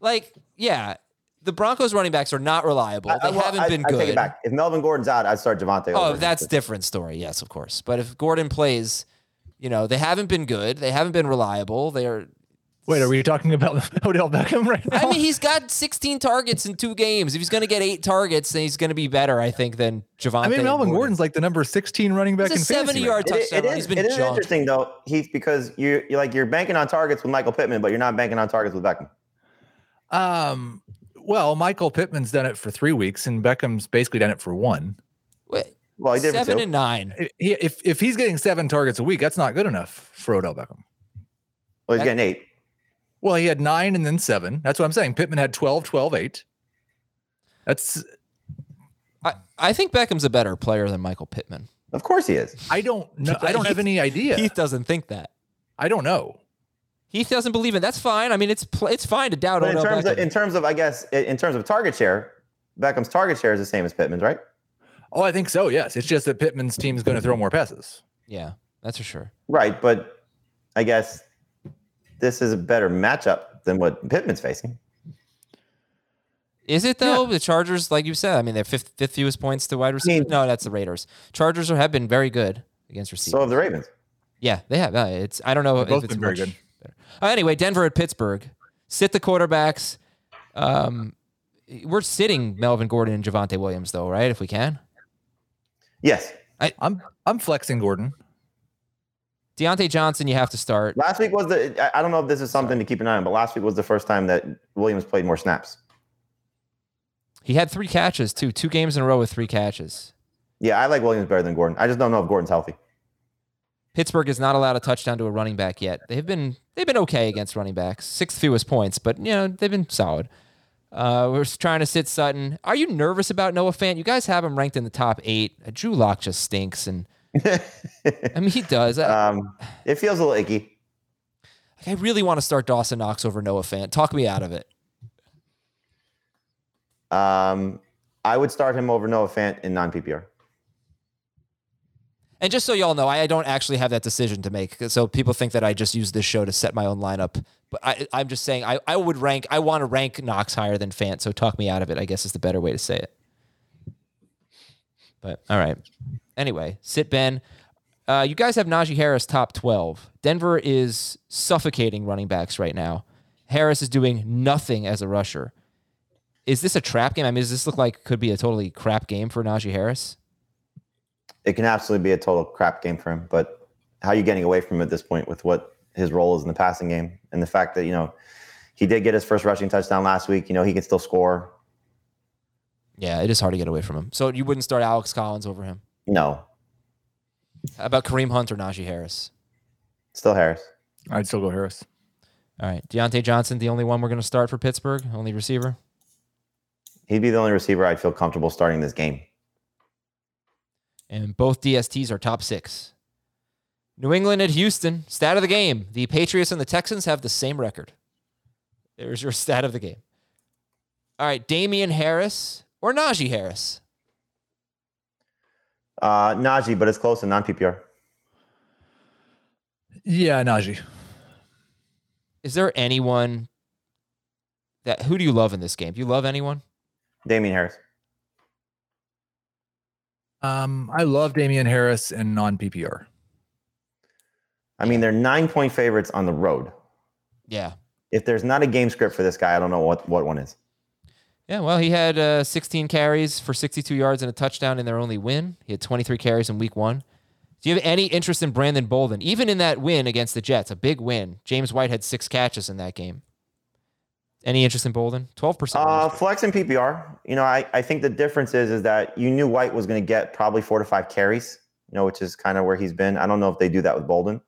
like, yeah, the Broncos running backs are not reliable. I- They I- well, haven't I- been I good. take it back. If Melvin Gordon's out, I'd start Javonte. Oh, over that's him. different story. Yes, of course. But if Gordon plays, you know, they haven't been good. They haven't been reliable. They're Wait, are we talking about Odell Beckham right now? I mean, he's got 16 targets in two games. If he's going to get eight targets, then he's going to be better, I think, than Javonte. I mean, Melvin Gordon. Gordon's like the number 16 running back He's a in fantasy 70 right yard now. Touchdown. it run. is, He's been it is interesting though, Heath, because you you're like you're banking on targets with Michael Pittman, but you're not banking on targets with Beckham. Um, well, Michael Pittman's done it for three weeks, and Beckham's basically done it for one. Wait, Well, he did seven and nine. I- if if he's getting seven targets a week, that's not good enough for Odell Beckham. Well, he's That- getting eight. Well, he had nine and then seven. That's what I'm saying. Pittman had 12, 12, 8. That's I, I think Beckham's a better player than Michael Pittman. Of course he is. I don't know. I don't have any idea. Heath doesn't think that. I don't know. Heath doesn't believe it. That's fine. I mean, it's pl- it's fine to doubt But in Odell terms Beckham. of in terms of I guess in in terms of target share, Beckham's target share is the same as Pittman's, right? Oh, I think so. Yes, it's just that Pittman's team is going to throw more passes. yeah, that's for sure. Right, but I guess this is a better matchup than what Pittman's facing. Is it though? The Chargers, like you said, I mean, they're fifth, fifth fewest points to wide receivers. mean- no, that's the Raiders. Chargers are, have been very good against receivers. So have the Ravens. yeah, they have. Uh, It's I don't know They've if both it's been very good. Uh, anyway, Denver at Pittsburgh. Sit the quarterbacks. Um, we're sitting Melvin Gordon and Javonte Williams though, right? If we can. Yes. I'm I'm flexing Gordon. Diontae Johnson, you have to start. Last week was the I- don't know if this is something to keep an eye on, but last week was the first time that Williams played more snaps. He had three catches too, two games in a row with three catches. Yeah, I like Williams better than Gordon. I just don't know if Gordon's healthy. Pittsburgh is not allowed a touchdown to a running back yet. They've been they've been okay against running backs, sixth fewest points, but you know they've been solid. Uh, we're trying to sit Sutton. Are you nervous about Noah Fant? You guys have him ranked in the top eight. Uh, Drew Lock just stinks, and I mean he does. Um, it feels a little icky. Like, I really want to start Dawson Knox over Noah Fant. Talk me out of it. Um, I would start him over Noah Fant in non PPR. And just so y'all know, I, I don't actually have that decision to make. So people think that I just use this show to set my own lineup. But I, I'm just saying I, I would rank, I want to rank Knox higher than Fant. So talk me out of it, I guess is the better way to say it. But all right. Anyway, sit Ben. Uh, you guys have Najee Harris top 12. Denver is suffocating running backs right now. Harris is doing nothing as a rusher. Is this a trap game? I mean, does this look like it could be a totally crap game for Najee Harris? It can absolutely be a total crap game for him, but how are you getting away from him at this point with what his role is in the passing game and the fact that, you know, he did get his first rushing touchdown last week. You know, he can still score. Yeah, it is hard to get away from him. So you wouldn't start Alex Collins over him. No, How about Kareem Hunt or Najee Harris? still Harris. I'd still go Harris. All right. Diontae Johnson, the only one we're going to start for Pittsburgh, only receiver. He'd be the only receiver I'd feel comfortable starting this game. And both DSTs are top six. New England at Houston. Stat of the game. The Patriots and the Texans have the same record. There's your stat of the game. All right. Damien Harris or Najee Harris? Uh, Najee, but it's close in non PPR. Yeah, Najee. Is there anyone that, who do you love in this game? Do you love anyone? Damien Harris. Um, I love Damien Harris and non PPR. I mean, they're nine point favorites on the road. Yeah. If there's not a game script for this guy, I don't know what, what one is. Yeah, well, he had uh, 16 carries for 62 yards and a touchdown in their only win. He had 23 carries in week one. Do you have any interest in Brandon Bolden? Even in that win against the Jets, a big win, James White had six catches in that game. Any interest in Bolden? 12%. Uh, flex and PPR. You know, I, I think the difference is is that you knew White was going to get probably four to five carries. You know, which is kind of where he's been. I don't know if they do that with Bolden.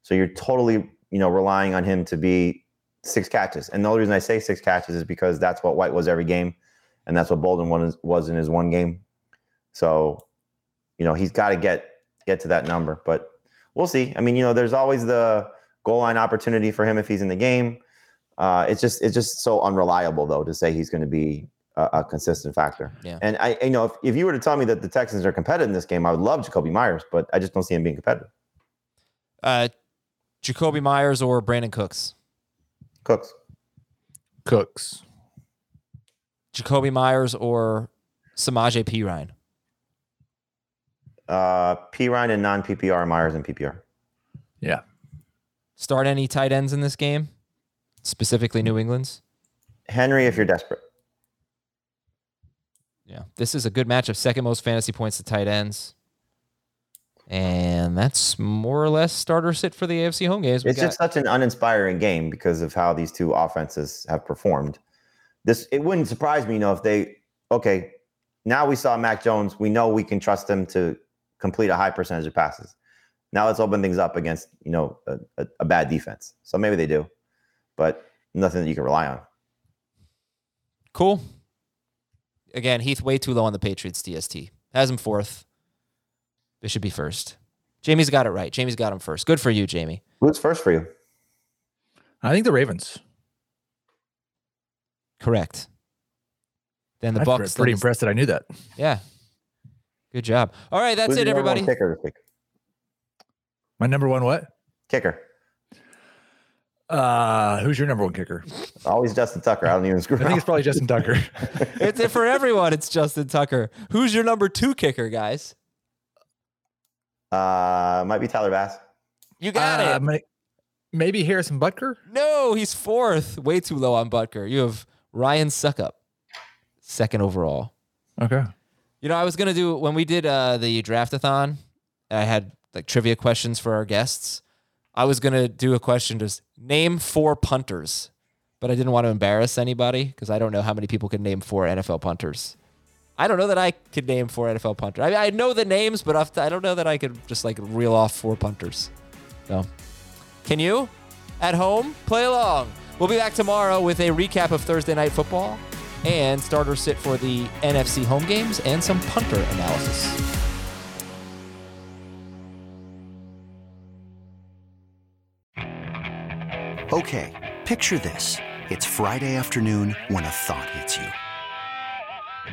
So you're totally you know relying on him to be six catches. And the only reason I say six catches is because that's what White was every game, and that's what Bolden was was in his one game. So, you know, he's got to get get to that number. But we'll see. I mean, you know, there's always the goal line opportunity for him if he's in the game. Uh, it's just it's just so unreliable though to say he's going to be a, a consistent factor. Yeah. And I, you know, if, if you were to tell me that the Texans are competitive in this game, I would love Jakobi Meyers, but I just don't see him being competitive. Uh, Jakobi Meyers or Brandin Cooks? Cooks. Cooks. Jakobi Meyers or Samaje Perine? Uh, Perine and non PPR, Meyers and PPR. Yeah. Start any tight ends in this game? specifically New England's. Henry, if you're desperate. Yeah, this is a good matchup. Second most fantasy points to tight ends, and that's more or less starter sit for the AFC home games. We It's got- just such an uninspiring game because of how these two offenses have performed. This it wouldn't surprise me, you know, if they okay. Now we saw Mac Jones. We know we can trust him to complete a high percentage of passes. Now let's open things up against you know a, a, a bad defense. So maybe they do, but nothing that you can rely on. cool. Again, Heath way too low on the Patriots DST. Has him fourth. This should be first. Jamie's got it right. Jamie's got him first. Good for you, Jamie. Who's first for you? I think the Ravens. Correct. Then the I'm Bucks. pretty then impressed that I knew that. Yeah. Good job. All right, that's Who's it, your number one everybody. Kicker this week. My number one what? Kicker. Uh, who's your number one kicker? Always Justin Tucker. I don't even screw I think it's probably Justin Tucker. It's it for everyone. It's Justin Tucker. Who's your number two kicker, guys? Uh, might be Tyler Bass. You got Uh, it. may- maybe Harrison Butker. No, he's fourth. Way too low on Butker. You have Ryan Succop, second overall. Okay. You know, I was gonna do when we did uh, the draftathon. I had like trivia questions for our guests. I was gonna do a question just name four punters, but I didn't want to embarrass anybody because I don't know how many people can name four NFL punters. I don't know that I could name four NFL punters. I mean, I know the names, but off the- I don't know that I could just like reel off four punters. So, can you at home play along? We'll be back tomorrow with a recap of Thursday night football and starter sit for the NFC home games and some punter analysis. Okay, picture this. It's Friday afternoon when a thought hits you.